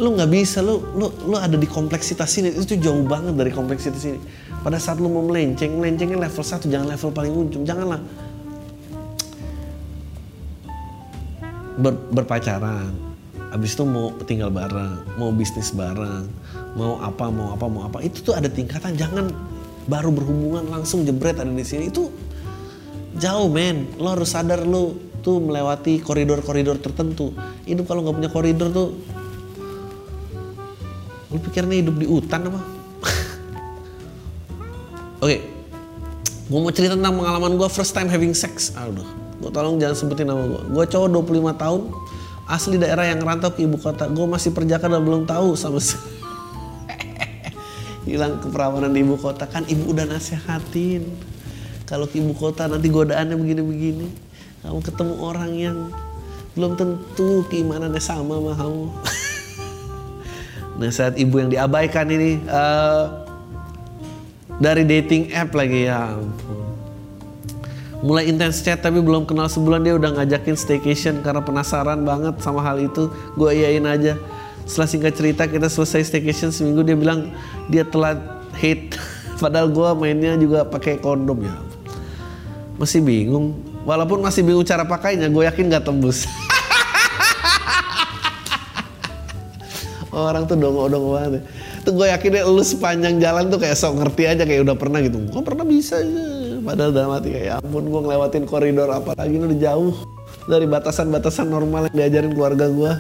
lo nggak bisa lo lo lo ada di kompleksitas ini. Itu jauh banget dari kompleksitas ini. Pada saat lo mau melenceng melencengnya level 1 jangan level paling ujung janganlah. Ber, berpacaran. Habis itu mau tinggal bareng mau bisnis bareng mau apa mau apa mau apa. Itu tuh ada tingkatan jangan baru berhubungan langsung jebret ada di sini. Itu jauh men. Lo harus sadar lo tuh melewati koridor-koridor tertentu. Hidup kalau nggak punya koridor tuh lo pikirnya hidup di hutan apa? [laughs] Oke. Okay. gue mau cerita tentang pengalaman gue first time having sex. Aduh gue tolong jangan sebutin nama gue gue cowok 25 tahun asli daerah yang rantau ke ibu kota. Gue masih perjaka dan belum tahu sama sekali hilang keperawanan di ibu kota. Kan ibu udah nasehatin. Kalau ke ibu kota nanti godaannya begini-begini. Kamu ketemu orang yang belum tentu keimanannya sama sama kamu. [laughs] Nah saat ibu yang diabaikan ini uh, dari dating app lagi ya ampun. Mulai intens chat tapi belum kenal. Sebulan dia udah ngajakin staycation karena penasaran banget sama hal itu. Gue iyain aja setelah singkat cerita kita selesai staycation seminggu dia bilang dia telat hit [laughs] padahal gue mainnya juga pakai kondom ya masih bingung walaupun masih bingung cara pakainya gue yakin gak tembus [laughs] orang tuh dongo-dongo banget. Tuh gue yakin deh lu sepanjang jalan tuh kayak sok ngerti aja kayak udah pernah gitu. Gue pernah bisa ya. Padahal dalam hati kayak ya ampun gue ngelewatin koridor apalagi ini udah jauh dari batasan-batasan normal yang diajarin keluarga gue.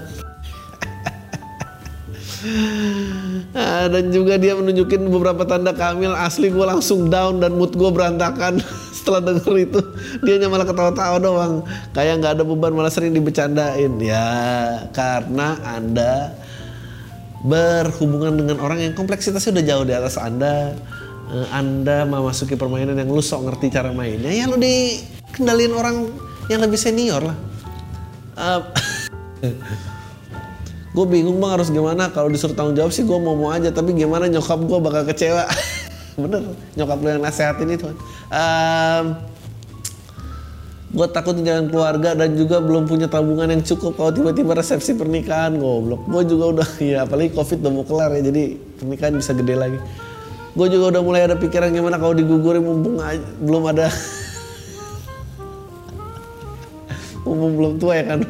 Nah, dan juga dia menunjukin beberapa tanda kamil. Asli gue langsung down dan mood gue berantakan. [laughs] Setelah denger itu dia malah ketawa-tawa doang. Kayak nggak ada beban malah sering dibecandain. Ya karena anda berhubungan dengan orang yang kompleksitasnya udah jauh di atas anda. Eh, anda memasuki permainan yang lu sok ngerti cara mainnya ya lu dikendalin orang yang lebih senior lah. Uh, [laughs] gue bingung bang harus gimana? Kalau disuruh tanggung jawab sih gue mau mau aja tapi gimana nyokap gue bakal kecewa? [laughs] Bener nyokap lu yang nasehatin itu. Um, gue takut jalan keluarga dan juga belum punya tabungan yang cukup. Kalau tiba-tiba resepsi pernikahan goblok. Gue juga udah [laughs] ya apalagi covid udah mau kelar ya jadi pernikahan bisa gede lagi. Gue juga udah mulai ada pikiran gimana kalau digugurin mumpung aja, belum ada [laughs] mumpung belum tua ya kan?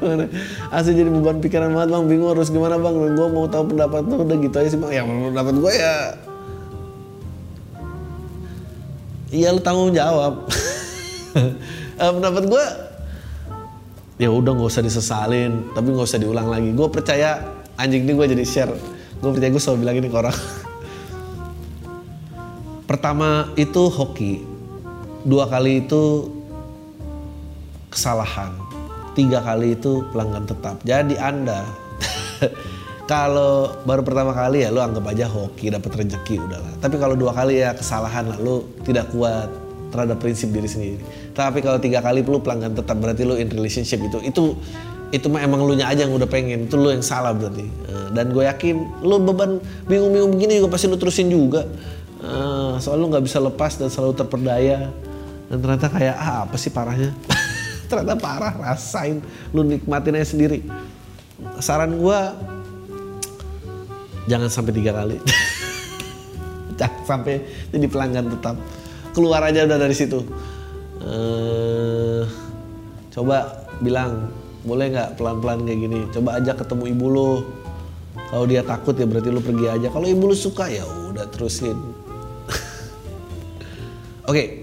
Asli jadi beban pikiran banget bang. Bingung harus gimana bang. Gue mau tahu pendapat lu udah gitu aja sih bang. Ya pendapat gue ya. Iya lu tanggung jawab. Uh, [laughs] pendapat gue ya udah nggak usah disesalin tapi nggak usah diulang lagi. Gue percaya anjing ini gue jadi share. Gue percaya gue selalu bilang ini ke orang. [laughs] Pertama itu hoki. Dua kali itu kesalahan tiga kali itu pelanggan tetap. Jadi Anda [laughs] kalau baru pertama kali ya lu anggap aja hoki dapat rezeki udahlah. Tapi kalau dua kali ya kesalahan lalu tidak kuat terhadap prinsip diri sendiri. Tapi kalau tiga kali lu pelanggan tetap berarti lu in relationship itu itu itu mah emang lu nya aja yang udah pengen itu lu yang salah berarti eh, dan gue yakin lu beban bingung-bingung begini juga pasti lu terusin juga uh, soal lu nggak bisa lepas dan selalu terperdaya dan ternyata kayak ah apa sih parahnya [laughs] ternyata parah rasain lu nikmatin aja sendiri. Saran gue jangan sampai tiga kali. [laughs] Jangan sampai jadi pelanggan tetap. Keluar aja udah dari situ. Uh, coba bilang boleh nggak pelan-pelan kayak gini? Coba aja ketemu ibu lo kalau dia takut ya berarti lu pergi aja. Kalau ibu lu suka ya udah terusin. [laughs] Oke okay.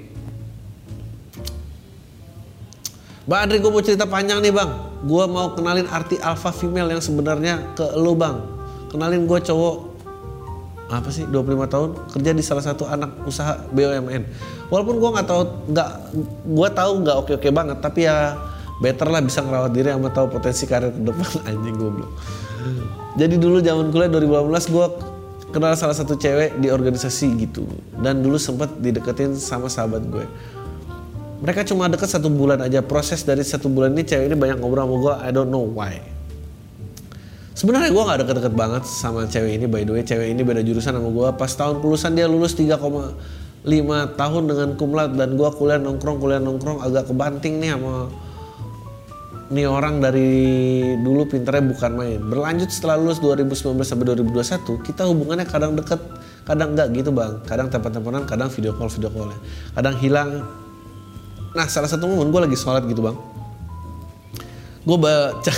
Bang Andri gue mau cerita panjang nih bang. Gue mau kenalin arti alpha female yang sebenarnya ke lo bang. Kenalin gue cowok apa sih 25 tahun kerja di salah satu anak usaha BUMN walaupun gue nggak tahu nggak gue tahu nggak oke oke banget tapi ya better lah bisa ngerawat diri sama tahu potensi karir ke depan [laughs] anjing gue belum jadi dulu zaman kuliah 2018 gue kenal salah satu cewek di organisasi gitu. Dan dulu sempat dideketin sama sahabat gue mereka cuma deket satu bulan aja. Proses dari satu bulan ini cewek ini banyak ngobrol sama gue I don't know why. Sebenarnya gue gak deket-deket banget sama cewek ini by the way. Cewek ini beda jurusan sama gue pas tahun kelulusan dia lulus 3,5 tahun dengan kumlat dan gue kuliah nongkrong kuliah nongkrong. Agak kebanting nih sama nih orang dari dulu pinternya bukan main. Berlanjut setelah lulus 2019 sampai 2021, kita hubungannya kadang deket, kadang enggak gitu bang. Kadang telepon-teleponan, kadang video call video call. Kadang hilang, Nah salah satu momen gue lagi sholat gitu bang. Gue baca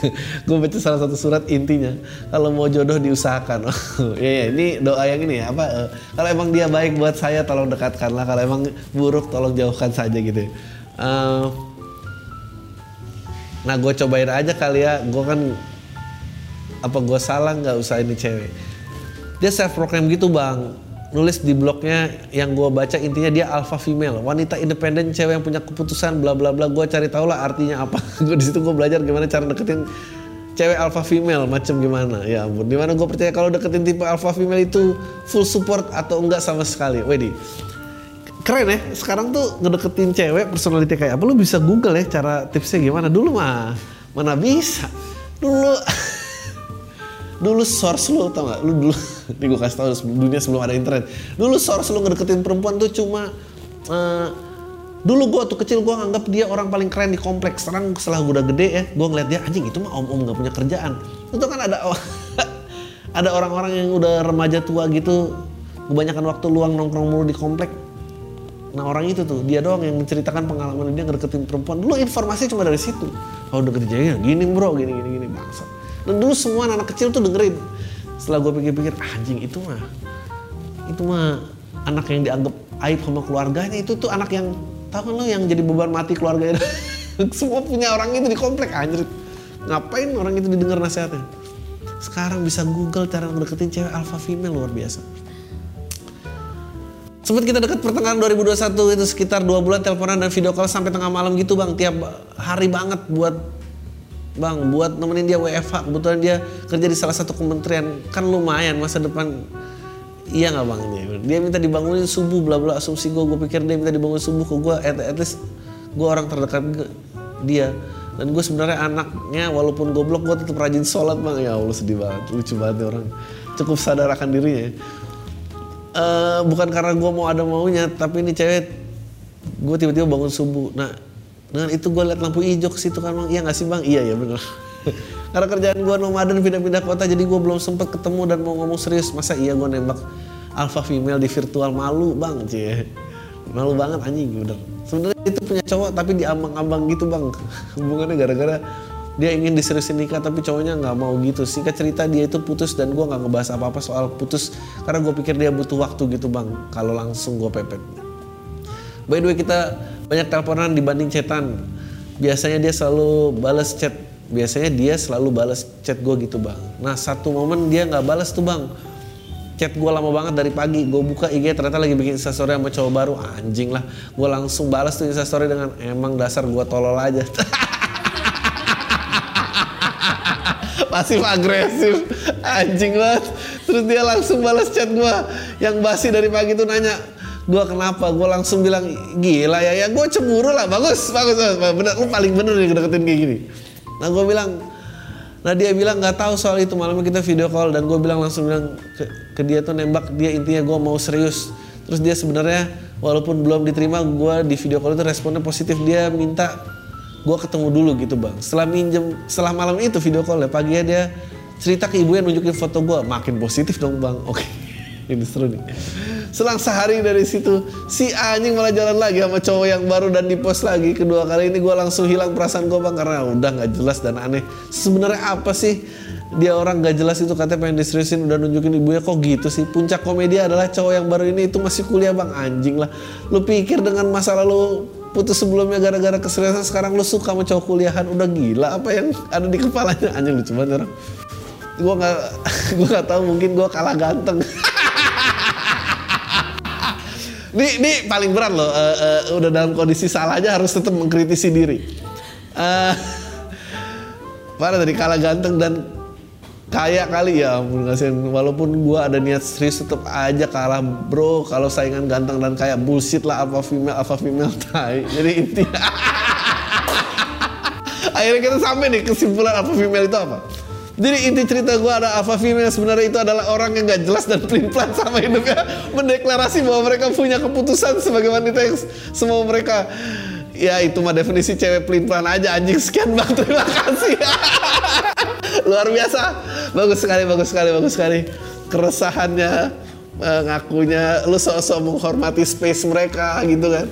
[laughs] gue baca salah satu surat intinya kalau mau jodoh diusahakan. [laughs] ya, ya ini doa yang ini ya apa? Uh, kalau emang dia baik buat saya tolong dekatkanlah. Kalau emang buruk tolong jauhkan saja gitu. Uh, nah gue cobain aja kali ya. Gue kan apa gue salah nggak usah ini cewek. Dia self program gitu bang nulis di blognya yang gue baca intinya dia alpha female. Wanita independen cewek yang punya keputusan bla bla bla. Gue cari tahu lah artinya apa. [laughs] Gue di situ gue belajar gimana cara deketin cewek alpha female macam gimana. Ya ampun di mana gue percaya kalau deketin tipe alpha female itu full support atau enggak sama sekali. Wedi keren ya. Sekarang tuh ngedeketin cewek personality kayak apa? Lu bisa google ya cara tipsnya gimana. Dulu mah mana bisa. Dulu [laughs] dulu source lu tau gak lu dulu [laughs] ini gue kasih tau dunia sebelum ada internet. Dulu source lu ngedeketin perempuan tuh cuma uh, dulu gue tuh kecil gue nganggap dia orang paling keren di kompleks. Sekarang setelah gue udah gede ya gue ngeliat dia anjing itu mah om om gak punya kerjaan. Itu kan ada [laughs] ada orang-orang yang udah remaja tua gitu kebanyakan waktu luang nongkrong mulu di komplek. Nah orang itu tuh dia doang yang menceritakan pengalaman dia ngedeketin perempuan. Dulu informasi cuma dari situ. Kalau deketin ceweknya gini bro gini gini gini bangsa dan dulu semua anak, -anak kecil tuh dengerin. Setelah gue pikir-pikir anjing itu mah itu mah anak yang dianggap aib sama keluarganya itu tuh anak yang tahu kan lo yang jadi beban mati keluarganya [laughs] semua punya orang itu di komplek anjir. Ngapain orang itu didengar nasihatnya? Sekarang bisa google cara ngedeketin cewek alpha female luar biasa. Sempat kita dekat pertengahan 2021 itu sekitar dua bulan teleponan dan video call sampai tengah malam gitu bang. Tiap hari banget buat bang buat nemenin dia WFH kebetulan dia kerja di salah satu kementerian. Kan lumayan masa depan. Iya nggak bang? Dia minta dibangunin subuh bla bla asumsi gue gue pikir dia minta dibangun subuh ke gue at, at least gue orang terdekat dia. Dan gue sebenarnya anaknya walaupun goblok gue tetap rajin sholat bang. Ya allah sedih banget. Lucu banget orang. Cukup sadar akan dirinya. Uh, bukan karena gue mau ada maunya tapi ini cewek gue tiba-tiba bangun subuh. Nah dengan itu gue liat lampu hijau ke situ kan bang. Iya nggak sih bang? Iya ya bener. [laughs] Karena kerjaan gue nomaden pindah-pindah kota jadi gue belum sempet ketemu dan mau ngomong serius. Masa iya gue nembak alpha female di virtual malu bang? Cie. Malu banget anjing bener. Sebenarnya itu punya cowok tapi diambang-ambang gitu bang. [laughs] Hubungannya gara-gara dia ingin diseriusin nikah tapi cowoknya nggak mau gitu. Singkat cerita dia itu putus dan gue nggak ngebahas apa-apa soal putus karena gue pikir dia butuh waktu gitu bang kalau langsung gue pepet. By the way kita banyak teleponan dibanding chatan. Biasanya dia selalu balas chat. Biasanya dia selalu balas chat gue gitu bang. Nah satu momen dia nggak balas tuh bang. Chat gue lama banget dari pagi. Gue buka IG ternyata lagi bikin instastory sama cowok baru. Anjing lah. Gue langsung balas tuh instastory dengan emang dasar gue tolol aja. [laughs] Pasif agresif. Anjing banget terus dia langsung balas chat gue yang basi dari pagi tuh nanya gue kenapa? Gue langsung bilang gila ya ya gue cemburu lah. Bagus bagus, bagus. bener lu paling bener nih deketin kayak gini. Nah gue bilang nah dia bilang nggak tahu soal itu malamnya kita video call. Dan gue bilang langsung bilang ke, ke dia tuh nembak dia intinya gue mau serius. Terus dia sebenarnya walaupun belum diterima gue di video call itu responnya positif. Dia minta gue ketemu dulu gitu bang. Setelah minjem setelah malam itu video call ya pagi ya dia cerita ke ibu yang nunjukin foto gue makin positif dong bang. Oke ini seru nih. Selang sehari dari situ si anjing malah jalan lagi sama cowok yang baru dan di post lagi kedua kali. Ini gue langsung hilang perasaan gue bang karena udah nggak jelas dan aneh. Sebenarnya apa sih? Dia orang gak jelas itu katanya pengen diseriusin udah nunjukin ibunya. Kok gitu sih? Puncak komedi adalah cowok yang baru ini itu masih kuliah bang. Anjing lah. Lu pikir dengan masa lalu putus sebelumnya gara-gara keseriusan sekarang lu suka sama cowok kuliahan? Udah gila apa yang ada di kepalanya? Anjing lucu banget orang. Gue nggak [laughs] gue nggak tahu mungkin gue kalah ganteng [laughs] ini ini paling berat loh uh, uh, udah dalam kondisi salah aja harus tetap mengkritisi diri. Uh, [laughs] mana tadi kalah ganteng dan kaya kali? Ya ampun kasihan. Walaupun gua ada niat serius tetap aja kalah. Bro kalau saingan ganteng dan kaya bullshit lah apa female apa female [laughs] tai. Jadi intinya [laughs] akhirnya kita sampai nih kesimpulan apa female itu apa jadi inti cerita gua ada apa female sebenarnya itu adalah orang yang gak jelas dan pelin pelan sama hidupnya. Mendeklarasi bahwa mereka punya keputusan sebagai wanita yang semua mereka. Ya itu mah definisi cewek pelin pelan aja anjing. Sekian bang. Terima kasih. [laughs] Luar biasa. Bagus sekali bagus sekali bagus sekali. Keresahannya uh, ngakunya lu sok-sok menghormati space mereka gitu kan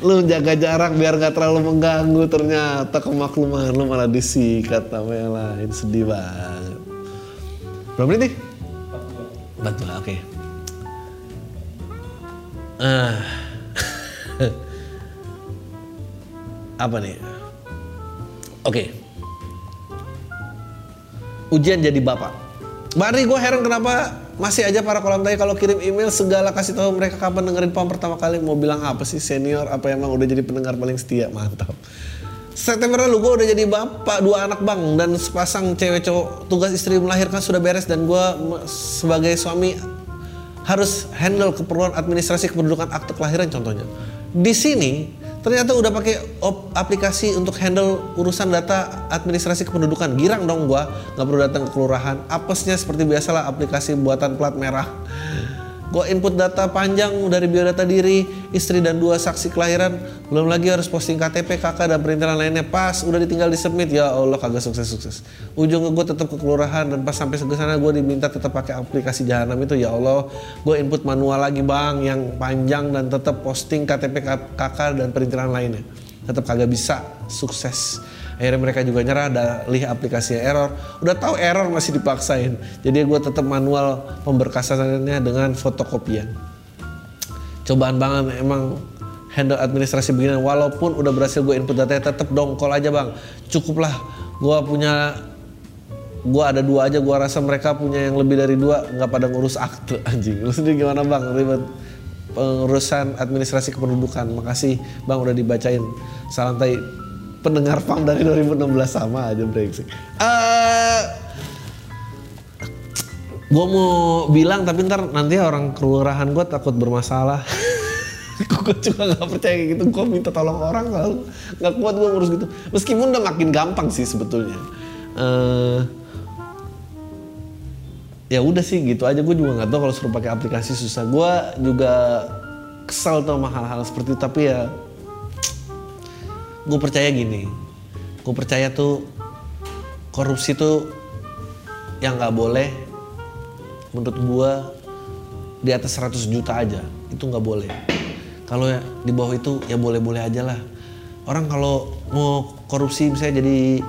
lu jaga jarak biar gak terlalu mengganggu. Ternyata kemakluman lu malah disikat sama yang lain. Sedih banget. Berapa menit nih? 42 oke. Okay. uh, [laughs] apa nih? Oke. Okay ujian jadi bapak. Bari gue heran kenapa masih aja para kolam tanya kalau kirim email segala kasih tahu mereka kapan dengerin pom pertama kali mau bilang apa sih senior apa emang udah jadi pendengar paling setia mantap. September lalu gue udah jadi bapak dua anak bang dan sepasang cewek cowok tugas istri melahirkan sudah beres dan gue sebagai suami harus handle keperluan administrasi kependudukan akte kelahiran contohnya. Di sini ternyata udah pakai aplikasi untuk handle urusan data administrasi kependudukan. Girang dong gua nggak perlu datang ke kelurahan. Apesnya seperti biasalah aplikasi buatan plat merah Gue input data panjang dari biodata diri, istri dan dua saksi kelahiran. Belum lagi harus posting KTP, kakak dan perintilan lainnya. Pas udah ditinggal di submit, ya Allah kagak sukses-sukses. Ujungnya gue tetap ke kelurahan dan pas sampai ke sana gue diminta tetap pakai aplikasi Jahanam itu. Ya Allah, gue input manual lagi bang yang panjang dan tetap posting KTP kakak dan perintilan lainnya. Tetap kagak bisa sukses akhirnya mereka juga nyerah dalih aplikasinya error. Udah tahu error masih dipaksain. Jadi gue tetap manual pemberkasannya dengan fotokopian. Cobaan banget emang handle administrasi begini walaupun udah berhasil gue input data tetap dongkol aja bang. Cukuplah. Gue punya gue ada dua aja gue rasa mereka punya yang lebih dari dua nggak pada ngurus akte [laughs] anjing. Lu sendiri gimana bang? Ribet. Pengurusan administrasi kependudukan. Makasih bang udah dibacain. Salam tai pendengar pam dari 2016 sama aja brengsek. Uh, gue mau bilang tapi ntar nanti orang kelurahan gue takut bermasalah. [laughs] Gue juga nggak percaya kayak gitu. Gue minta tolong orang lalu nggak kuat gue ngurus gitu. Meskipun udah makin gampang sih sebetulnya. Uh, ya udah sih gitu aja. Gue juga nggak tahu kalau suruh pakai aplikasi susah. Gue juga kesal tuh sama hal-hal seperti itu tapi ya gue percaya gini. Gue percaya tuh korupsi tuh yang nggak boleh menurut gue di atas 100 juta aja itu nggak boleh. Kalau ya di bawah itu ya boleh-boleh aja lah. Orang kalau mau korupsi misalnya jadi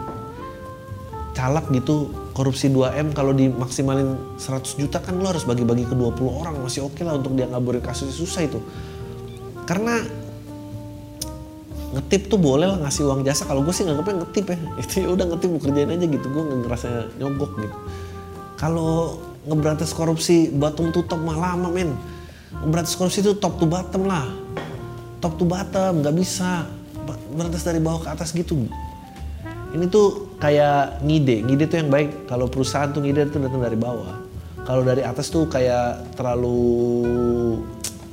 caleg gitu korupsi 2M kalau dimaksimalin 100 juta kan lo harus bagi-bagi ke 20 orang. Masih oke okay lah untuk dia ngaburin kasus susah itu. Karena ngetip tuh boleh lah ngasih uang jasa. Kalau gue sih nganggapnya ngetip ya. [laughs] Itu ya udah ngetip kerjain aja gitu. Gue nggak ngerasa nyogok gitu. Kalau ngeberantas korupsi bottom to top mah lama men. Ngeberantas korupsi itu top to bottom lah. Top to bottom nggak bisa. Berantas dari bawah ke atas gitu. Ini tuh kayak ngide. Ngide tuh yang baik. Kalau perusahaan tuh ngide tuh datang dari bawah. Kalau dari atas tuh kayak terlalu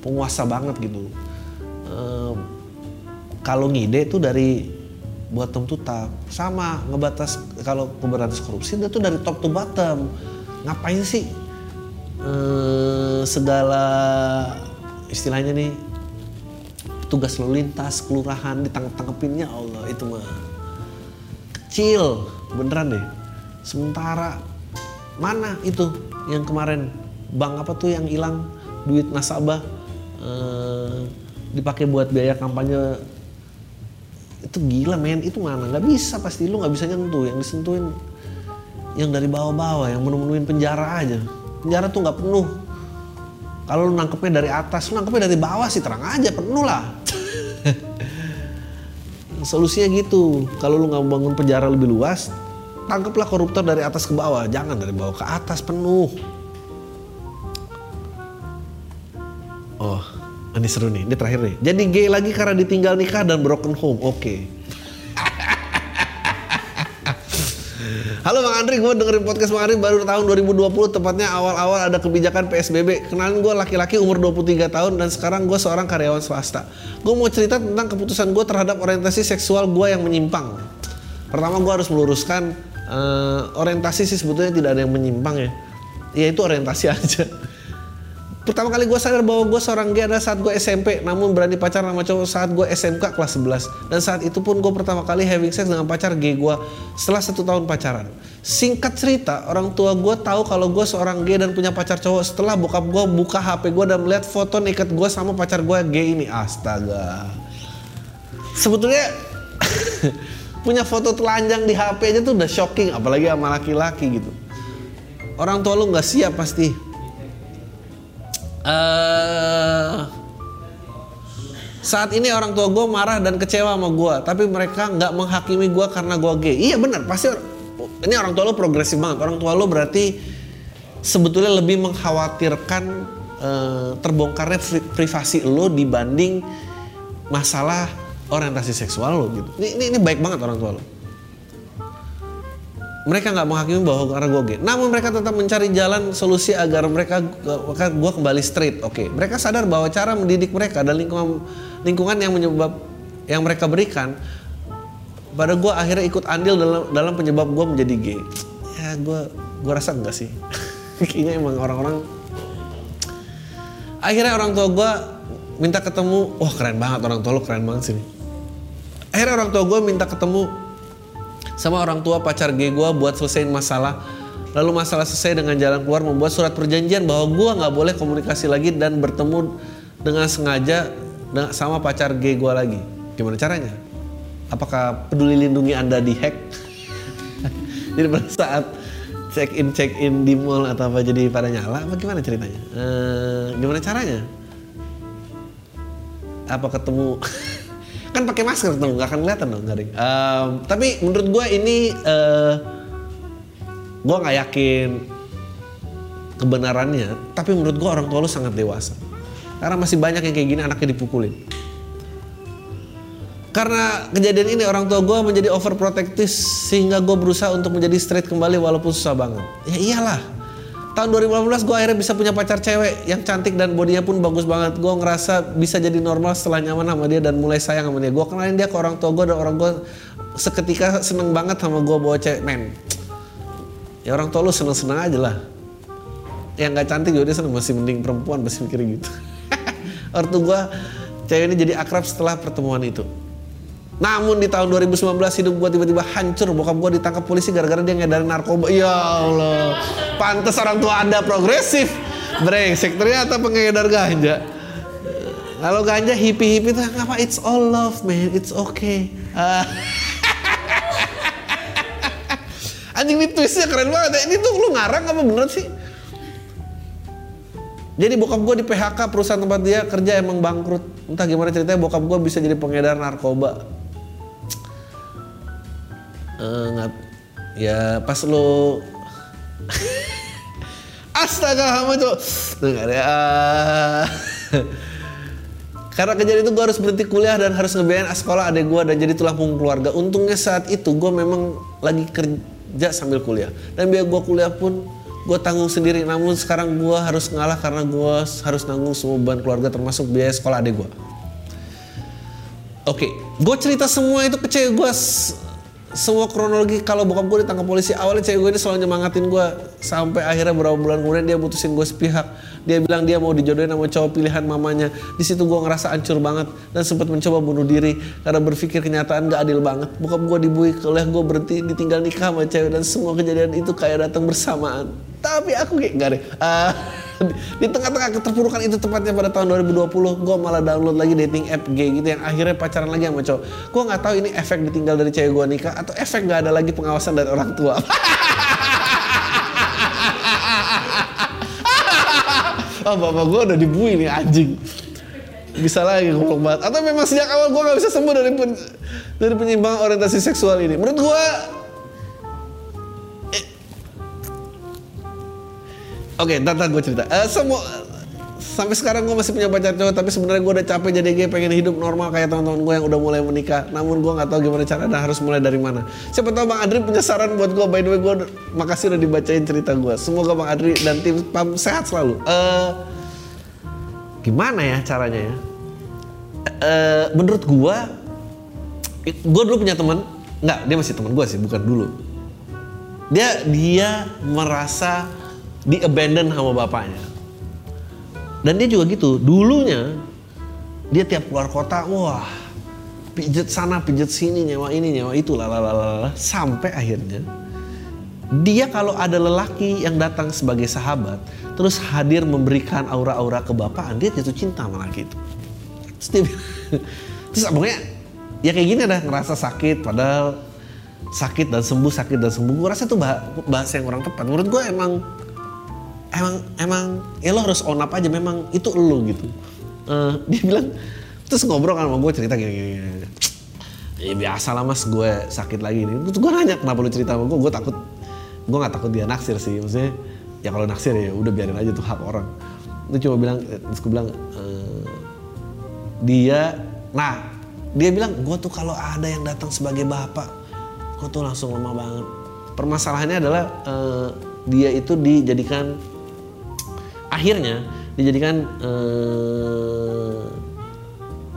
penguasa banget gitu. Ehm, kalau ngide tuh dari bottom to top. Sama ngebatas kalau pemberantas korupsi itu dari top to bottom. Ngapain sih ehm, segala istilahnya nih tugas lalu lintas kelurahan ditangkap-tangkepinnya Allah itu mah kecil. Beneran deh. Sementara mana itu yang kemarin? Bank apa tuh yang hilang? Duit nasabah eh, dipakai buat biaya kampanye itu gila men. Itu mana? Nggak bisa pasti. Lu nggak bisa nyentuh. Yang disentuhin yang dari bawah-bawah yang menu-menuin penjara aja. Penjara tuh nggak penuh. Kalau lu nangkepnya dari atas lu nangkepnya dari bawah sih terang aja. Penuh lah. [laughs] Solusinya gitu. Kalau lu nggak bangun penjara lebih luas tangkaplah koruptor dari atas ke bawah. Jangan dari bawah ke atas penuh. Oh ini seru nih ini terakhir nih jadi gay lagi karena ditinggal nikah dan broken home oke okay. Halo Bang Andri, gue dengerin podcast Bang Andri baru tahun 2020, tepatnya awal-awal ada kebijakan PSBB. Kenalin gue laki-laki umur 23 tahun dan sekarang gue seorang karyawan swasta. Gue mau cerita tentang keputusan gue terhadap orientasi seksual gue yang menyimpang. Pertama gue harus meluruskan uh, orientasi sih sebetulnya tidak ada yang menyimpang ya. Ya itu orientasi [laughs] aja pertama kali gue sadar bahwa gue seorang gay adalah saat gue SMP namun berani pacaran sama cowok saat gue SMK kelas 11 dan saat itu pun gue pertama kali having sex dengan pacar gay gue setelah satu tahun pacaran. Singkat cerita orang tua gue tahu kalau gue seorang gay dan punya pacar cowok setelah bokap gue buka HP gue dan melihat foto naked gue sama pacar gue gay ini. Astaga. Sebetulnya [laughs] punya foto telanjang di HP aja tuh udah shocking apalagi sama laki-laki gitu. Orang tua lu nggak siap pasti uh, saat ini orang tua gue marah dan kecewa sama gue, tapi mereka nggak menghakimi gue karena gue gay. Iya benar, pasti ini orang tua lo progresif banget. Orang tua lo berarti sebetulnya lebih mengkhawatirkan uh, terbongkarnya privasi lo dibanding masalah orientasi seksual lo gitu. Ini, ini, ini baik banget orang tua lo mereka nggak menghakimi bahwa karena gue gay. Namun mereka tetap mencari jalan solusi agar mereka gue kembali straight. Oke, okay. mereka sadar bahwa cara mendidik mereka dan lingkungan lingkungan yang menyebab yang mereka berikan pada gue akhirnya ikut andil dalam dalam penyebab gue menjadi gay. Ya gue gue rasa enggak sih. [laughs] Kayaknya emang orang-orang akhirnya orang tua gue minta ketemu. Wah keren banget orang tua lo keren banget sih. Akhirnya orang tua gue minta ketemu sama orang tua pacar gay gue buat selesaiin masalah. Lalu masalah selesai dengan jalan keluar membuat surat perjanjian bahwa gue nggak boleh komunikasi lagi dan bertemu dengan sengaja sama pacar gay gue lagi. Gimana caranya? apakah peduli lindungi anda dihack [laughs] jadi pada saat check in check in di mall atau apa jadi pada nyala apa gimana ceritanya Eh, gimana caranya apa ketemu [laughs] kan pakai masker tuh nggak akan kelihatan dong garing Em, tapi menurut gue ini eh gue nggak yakin kebenarannya tapi menurut gue orang tua lu sangat dewasa. Karena masih banyak yang kayak gini anaknya dipukulin. Karena kejadian ini orang tua gue menjadi overprotective sehingga gue berusaha untuk menjadi straight kembali walaupun susah banget. Ya iyalah tahun 2018 gue akhirnya bisa punya pacar cewek yang cantik dan bodinya pun bagus banget. Gue ngerasa bisa jadi normal setelah nyaman sama dia dan mulai sayang sama dia. Gue kenalin dia ke orang tua gue dan orang gue seketika seneng banget sama gue bawa cewek. Men ya orang tua lu seneng-seneng aja lah. Yang nggak cantik juga dia seneng masih mending perempuan pasti mikir gitu. [laughs] Ortu gue cewek ini jadi akrab setelah pertemuan itu namun di tahun 2019 hidup gue tiba-tiba hancur bokap gue ditangkap polisi gara-gara dia ngedarin narkoba ya Allah pantes orang tua anda progresif brengsek ternyata pengedar ganja kalau ganja hippie-hippie tuh apa it's all love man it's okay Ah. [laughs] anjing ini twistnya keren banget ya. ini tuh lu ngarang apa bener sih jadi bokap gue di PHK perusahaan tempat dia kerja emang bangkrut. Entah gimana ceritanya bokap gue bisa jadi pengedar narkoba. Nggak- ya pas lo [laughs] Astaga kamu tuh Dengar ya. [laughs] Karena kejadian itu gue harus berhenti kuliah dan harus ngebiayain sekolah adik gue dan jadi tulang punggung keluarga. Untungnya saat itu gue memang lagi kerja sambil kuliah. Dan biaya gue kuliah pun gue tanggung sendiri. Namun sekarang gue harus ngalah karena gue harus nanggung semua beban keluarga termasuk biaya sekolah adik gue. Oke, gue cerita semua itu ke gue semua kronologi kalau bokap gue ditangkap polisi awalnya cewek gue ini selalu nyemangatin gue sampai akhirnya beberapa bulan kemudian dia putusin gue sepihak. Dia bilang dia mau dijodohin sama cowok pilihan mamanya. Di situ gue ngerasa hancur banget dan sempat mencoba bunuh diri karena berpikir kenyataan gak adil banget. Bokap gue dibui kuliah gue berhenti ditinggal nikah sama cewek dan semua kejadian itu kayak datang bersamaan. Tapi aku kayak gak deh Ah, [laughs] di tengah-tengah keterpurukan itu tepatnya pada tahun 2020 gue malah download lagi dating app gay gitu yang akhirnya pacaran lagi sama cowok. Gue nggak tahu ini efek ditinggal dari cewek gue nikah atau efek nggak ada lagi pengawasan dari orang tua. [laughs] Oh bapak gue udah dibui nih anjing. Bisa lagi goblok banget. Atau memang sejak awal gue nggak bisa sembuh dari pen, dari penyimpangan orientasi seksual ini. Menurut gue Oke, ntar, ntar gue cerita. Eh, semua sampai sekarang gue masih punya pacar cowok, tapi sebenarnya gue udah capek jadi gay, pengen hidup normal kayak teman-teman gue yang udah mulai menikah. Namun gue nggak tahu gimana cara dan harus mulai dari mana. Siapa tahu Bang Adri punya saran buat gue. By the way, gue makasih udah dibacain cerita gue. Semoga Bang Adri dan tim PAM sehat selalu. Eh, gimana ya caranya ya? Eh, menurut gue, gue dulu punya teman, nggak, dia masih teman gue sih, bukan dulu. Dia dia merasa di abandon sama bapaknya. Dan dia juga gitu, dulunya dia tiap keluar kota, wah pijet sana, pijet sini, nyewa ini, nyewa itu, lalalala, sampai akhirnya dia kalau ada lelaki yang datang sebagai sahabat, terus hadir memberikan aura-aura kebapaan, dia jatuh cinta sama laki itu. Terus dia [laughs] ya kayak gini dah ngerasa sakit, padahal sakit dan sembuh, sakit dan sembuh. Gue rasa itu bah- bahasa yang kurang tepat. Menurut gue emang emang emang ya lo harus own up aja memang itu lo gitu. Eh, dia bilang terus ngobrol kan sama gue cerita gini, gini, gini. ya biasa lah mas gue sakit lagi nih. Terus gue nanya kenapa lu cerita sama gue gue takut gue nggak takut dia naksir sih. Maksudnya ya kalau naksir ya udah biarin aja tuh hak orang. Itu cuma bilang terus gue bilang eh, dia nah dia bilang gue tuh kalau ada yang datang sebagai bapak gue tuh langsung lemah banget. Permasalahannya adalah eh, dia itu dijadikan akhirnya dijadikan eh,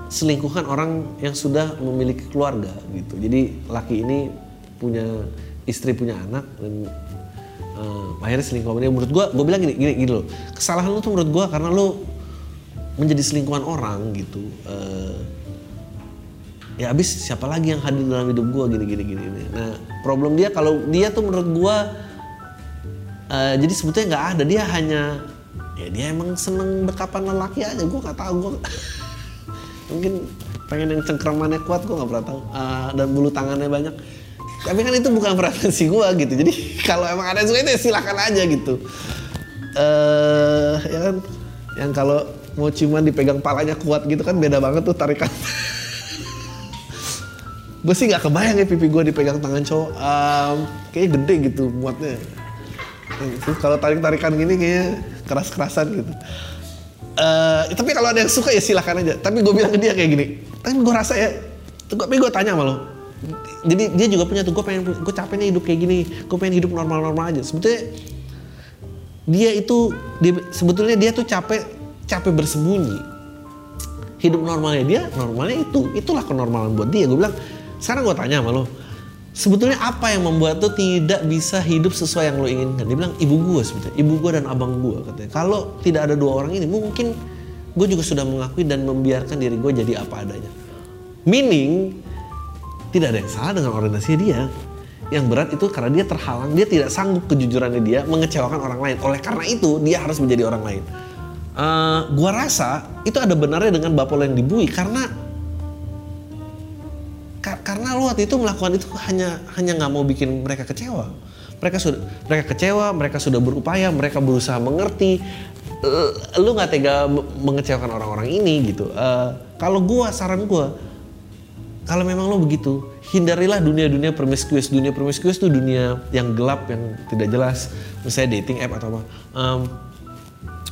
selingkuhan orang yang sudah memiliki keluarga gitu. Jadi laki ini punya istri punya anak dan eh, akhirnya selingkuh sama dia. Menurut gua gue bilang gini, gini gini loh. Kesalahan lu tuh menurut gua karena lu menjadi selingkuhan orang gitu. Eh, ya abis siapa lagi yang hadir dalam hidup gua? Gini gini gini. Nah problem dia kalau dia tuh menurut gua eh, jadi sebetulnya nggak ada. Dia hanya ya dia emang seneng dekapan lelaki aja. Gua nggak tahu gua [laughs] mungkin pengen yang cengkramannya kuat gue nggak pernah tahu. Uh, dan bulu tangannya banyak. Tapi kan itu bukan preferensi gue gitu. Jadi [laughs] kalau emang ada yang suka itu ya silakan aja gitu. Eh ya kan? Yang kalau mau ciuman dipegang palanya kuat gitu kan beda banget tuh tarikan. [laughs] Gue sih nggak kebayang ya pipi gue dipegang tangan cowok. Um, kayaknya gede gitu muatnya. Kalau tarik tarikan gini kayaknya keras kerasan gitu. Uh, tapi kalau ada yang suka ya silahkan aja. Tapi gue bilang ke dia kayak gini tapi gue rasa ya tapi gue tanya sama lo jadi dia juga punya tuh gue pengen gue capek nih hidup kayak gini gue pengen hidup normal normal aja. Sebetulnya dia itu dia, sebetulnya dia tuh capek capek bersembunyi. Hidup normalnya dia normalnya itu itulah kenormalan buat dia. Gue bilang sekarang gue tanya sama lo sebetulnya apa yang membuat lo tidak bisa hidup sesuai yang lo inginkan? Dia bilang ibu gue sebetulnya ibu gue dan abang gue katanya. Kalau tidak ada dua orang ini mungkin gue juga sudah mengakui dan membiarkan diri gue jadi apa adanya. Meaning tidak ada yang salah dengan orientasi dia. Yang berat itu karena dia terhalang dia tidak sanggup kejujurannya dia mengecewakan orang lain. Oleh karena itu dia harus menjadi orang lain. Uh, gua rasa itu ada benarnya dengan bapak yang dibui karena ka karena lo waktu itu melakukan itu hanya hanya nggak mau bikin mereka kecewa mereka sudah mereka kecewa mereka sudah berupaya mereka berusaha mengerti uh, lu nggak tega mengecewakan orang-orang ini gitu uh, kalau gua saran gua kalau memang lo begitu, hindarilah dunia-dunia promiscuous. Dunia promiscuous itu dunia yang gelap, yang tidak jelas. Misalnya dating app atau apa. Um,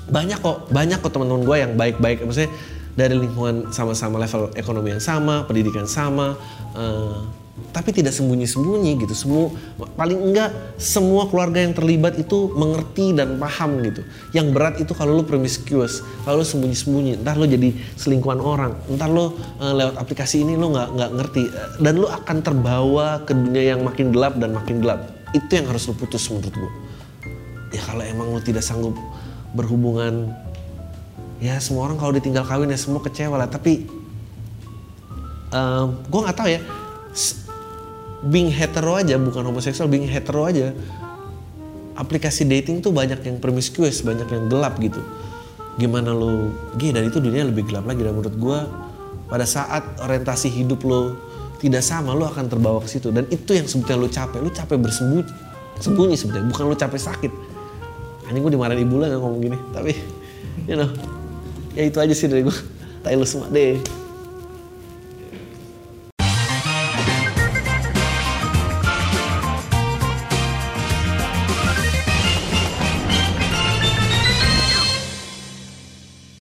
banyak kok, banyak kok teman-teman gue yang baik-baik. Maksudnya dari lingkungan sama-sama level ekonomi yang sama, pendidikan sama. Uh, tapi tidak sembunyi-sembunyi gitu. Semua paling enggak semua keluarga yang terlibat itu mengerti dan paham gitu. Yang berat itu kalau lu promiscuous, kalau lu sembunyi-sembunyi, entar lu jadi selingkuhan orang, entar lu uh, lewat aplikasi ini lu nggak nggak ngerti dan lu akan terbawa ke dunia yang makin gelap dan makin gelap. Itu yang harus lu putus menurut gua. Ya kalau emang lu tidak sanggup berhubungan ya semua orang kalau ditinggal kawin ya semua kecewa lah. Tapi um, gue nggak tahu ya. Being hetero aja bukan homoseksual being hetero aja aplikasi dating tuh banyak yang promiscuous banyak yang gelap gitu. Gimana lo gini dan itu dunia lebih gelap lagi. Dan menurut gue pada saat orientasi hidup lo tidak sama lo akan terbawa ke situ. Dan itu yang sebetulnya lo capek. Lo capek bersembunyi sembunyi sebetulnya. Bukan lo capek sakit. Ini gue dimarahin ibu lah ngomong gini. Tapi you know ya itu aja sih dari gue tahu lo semua deh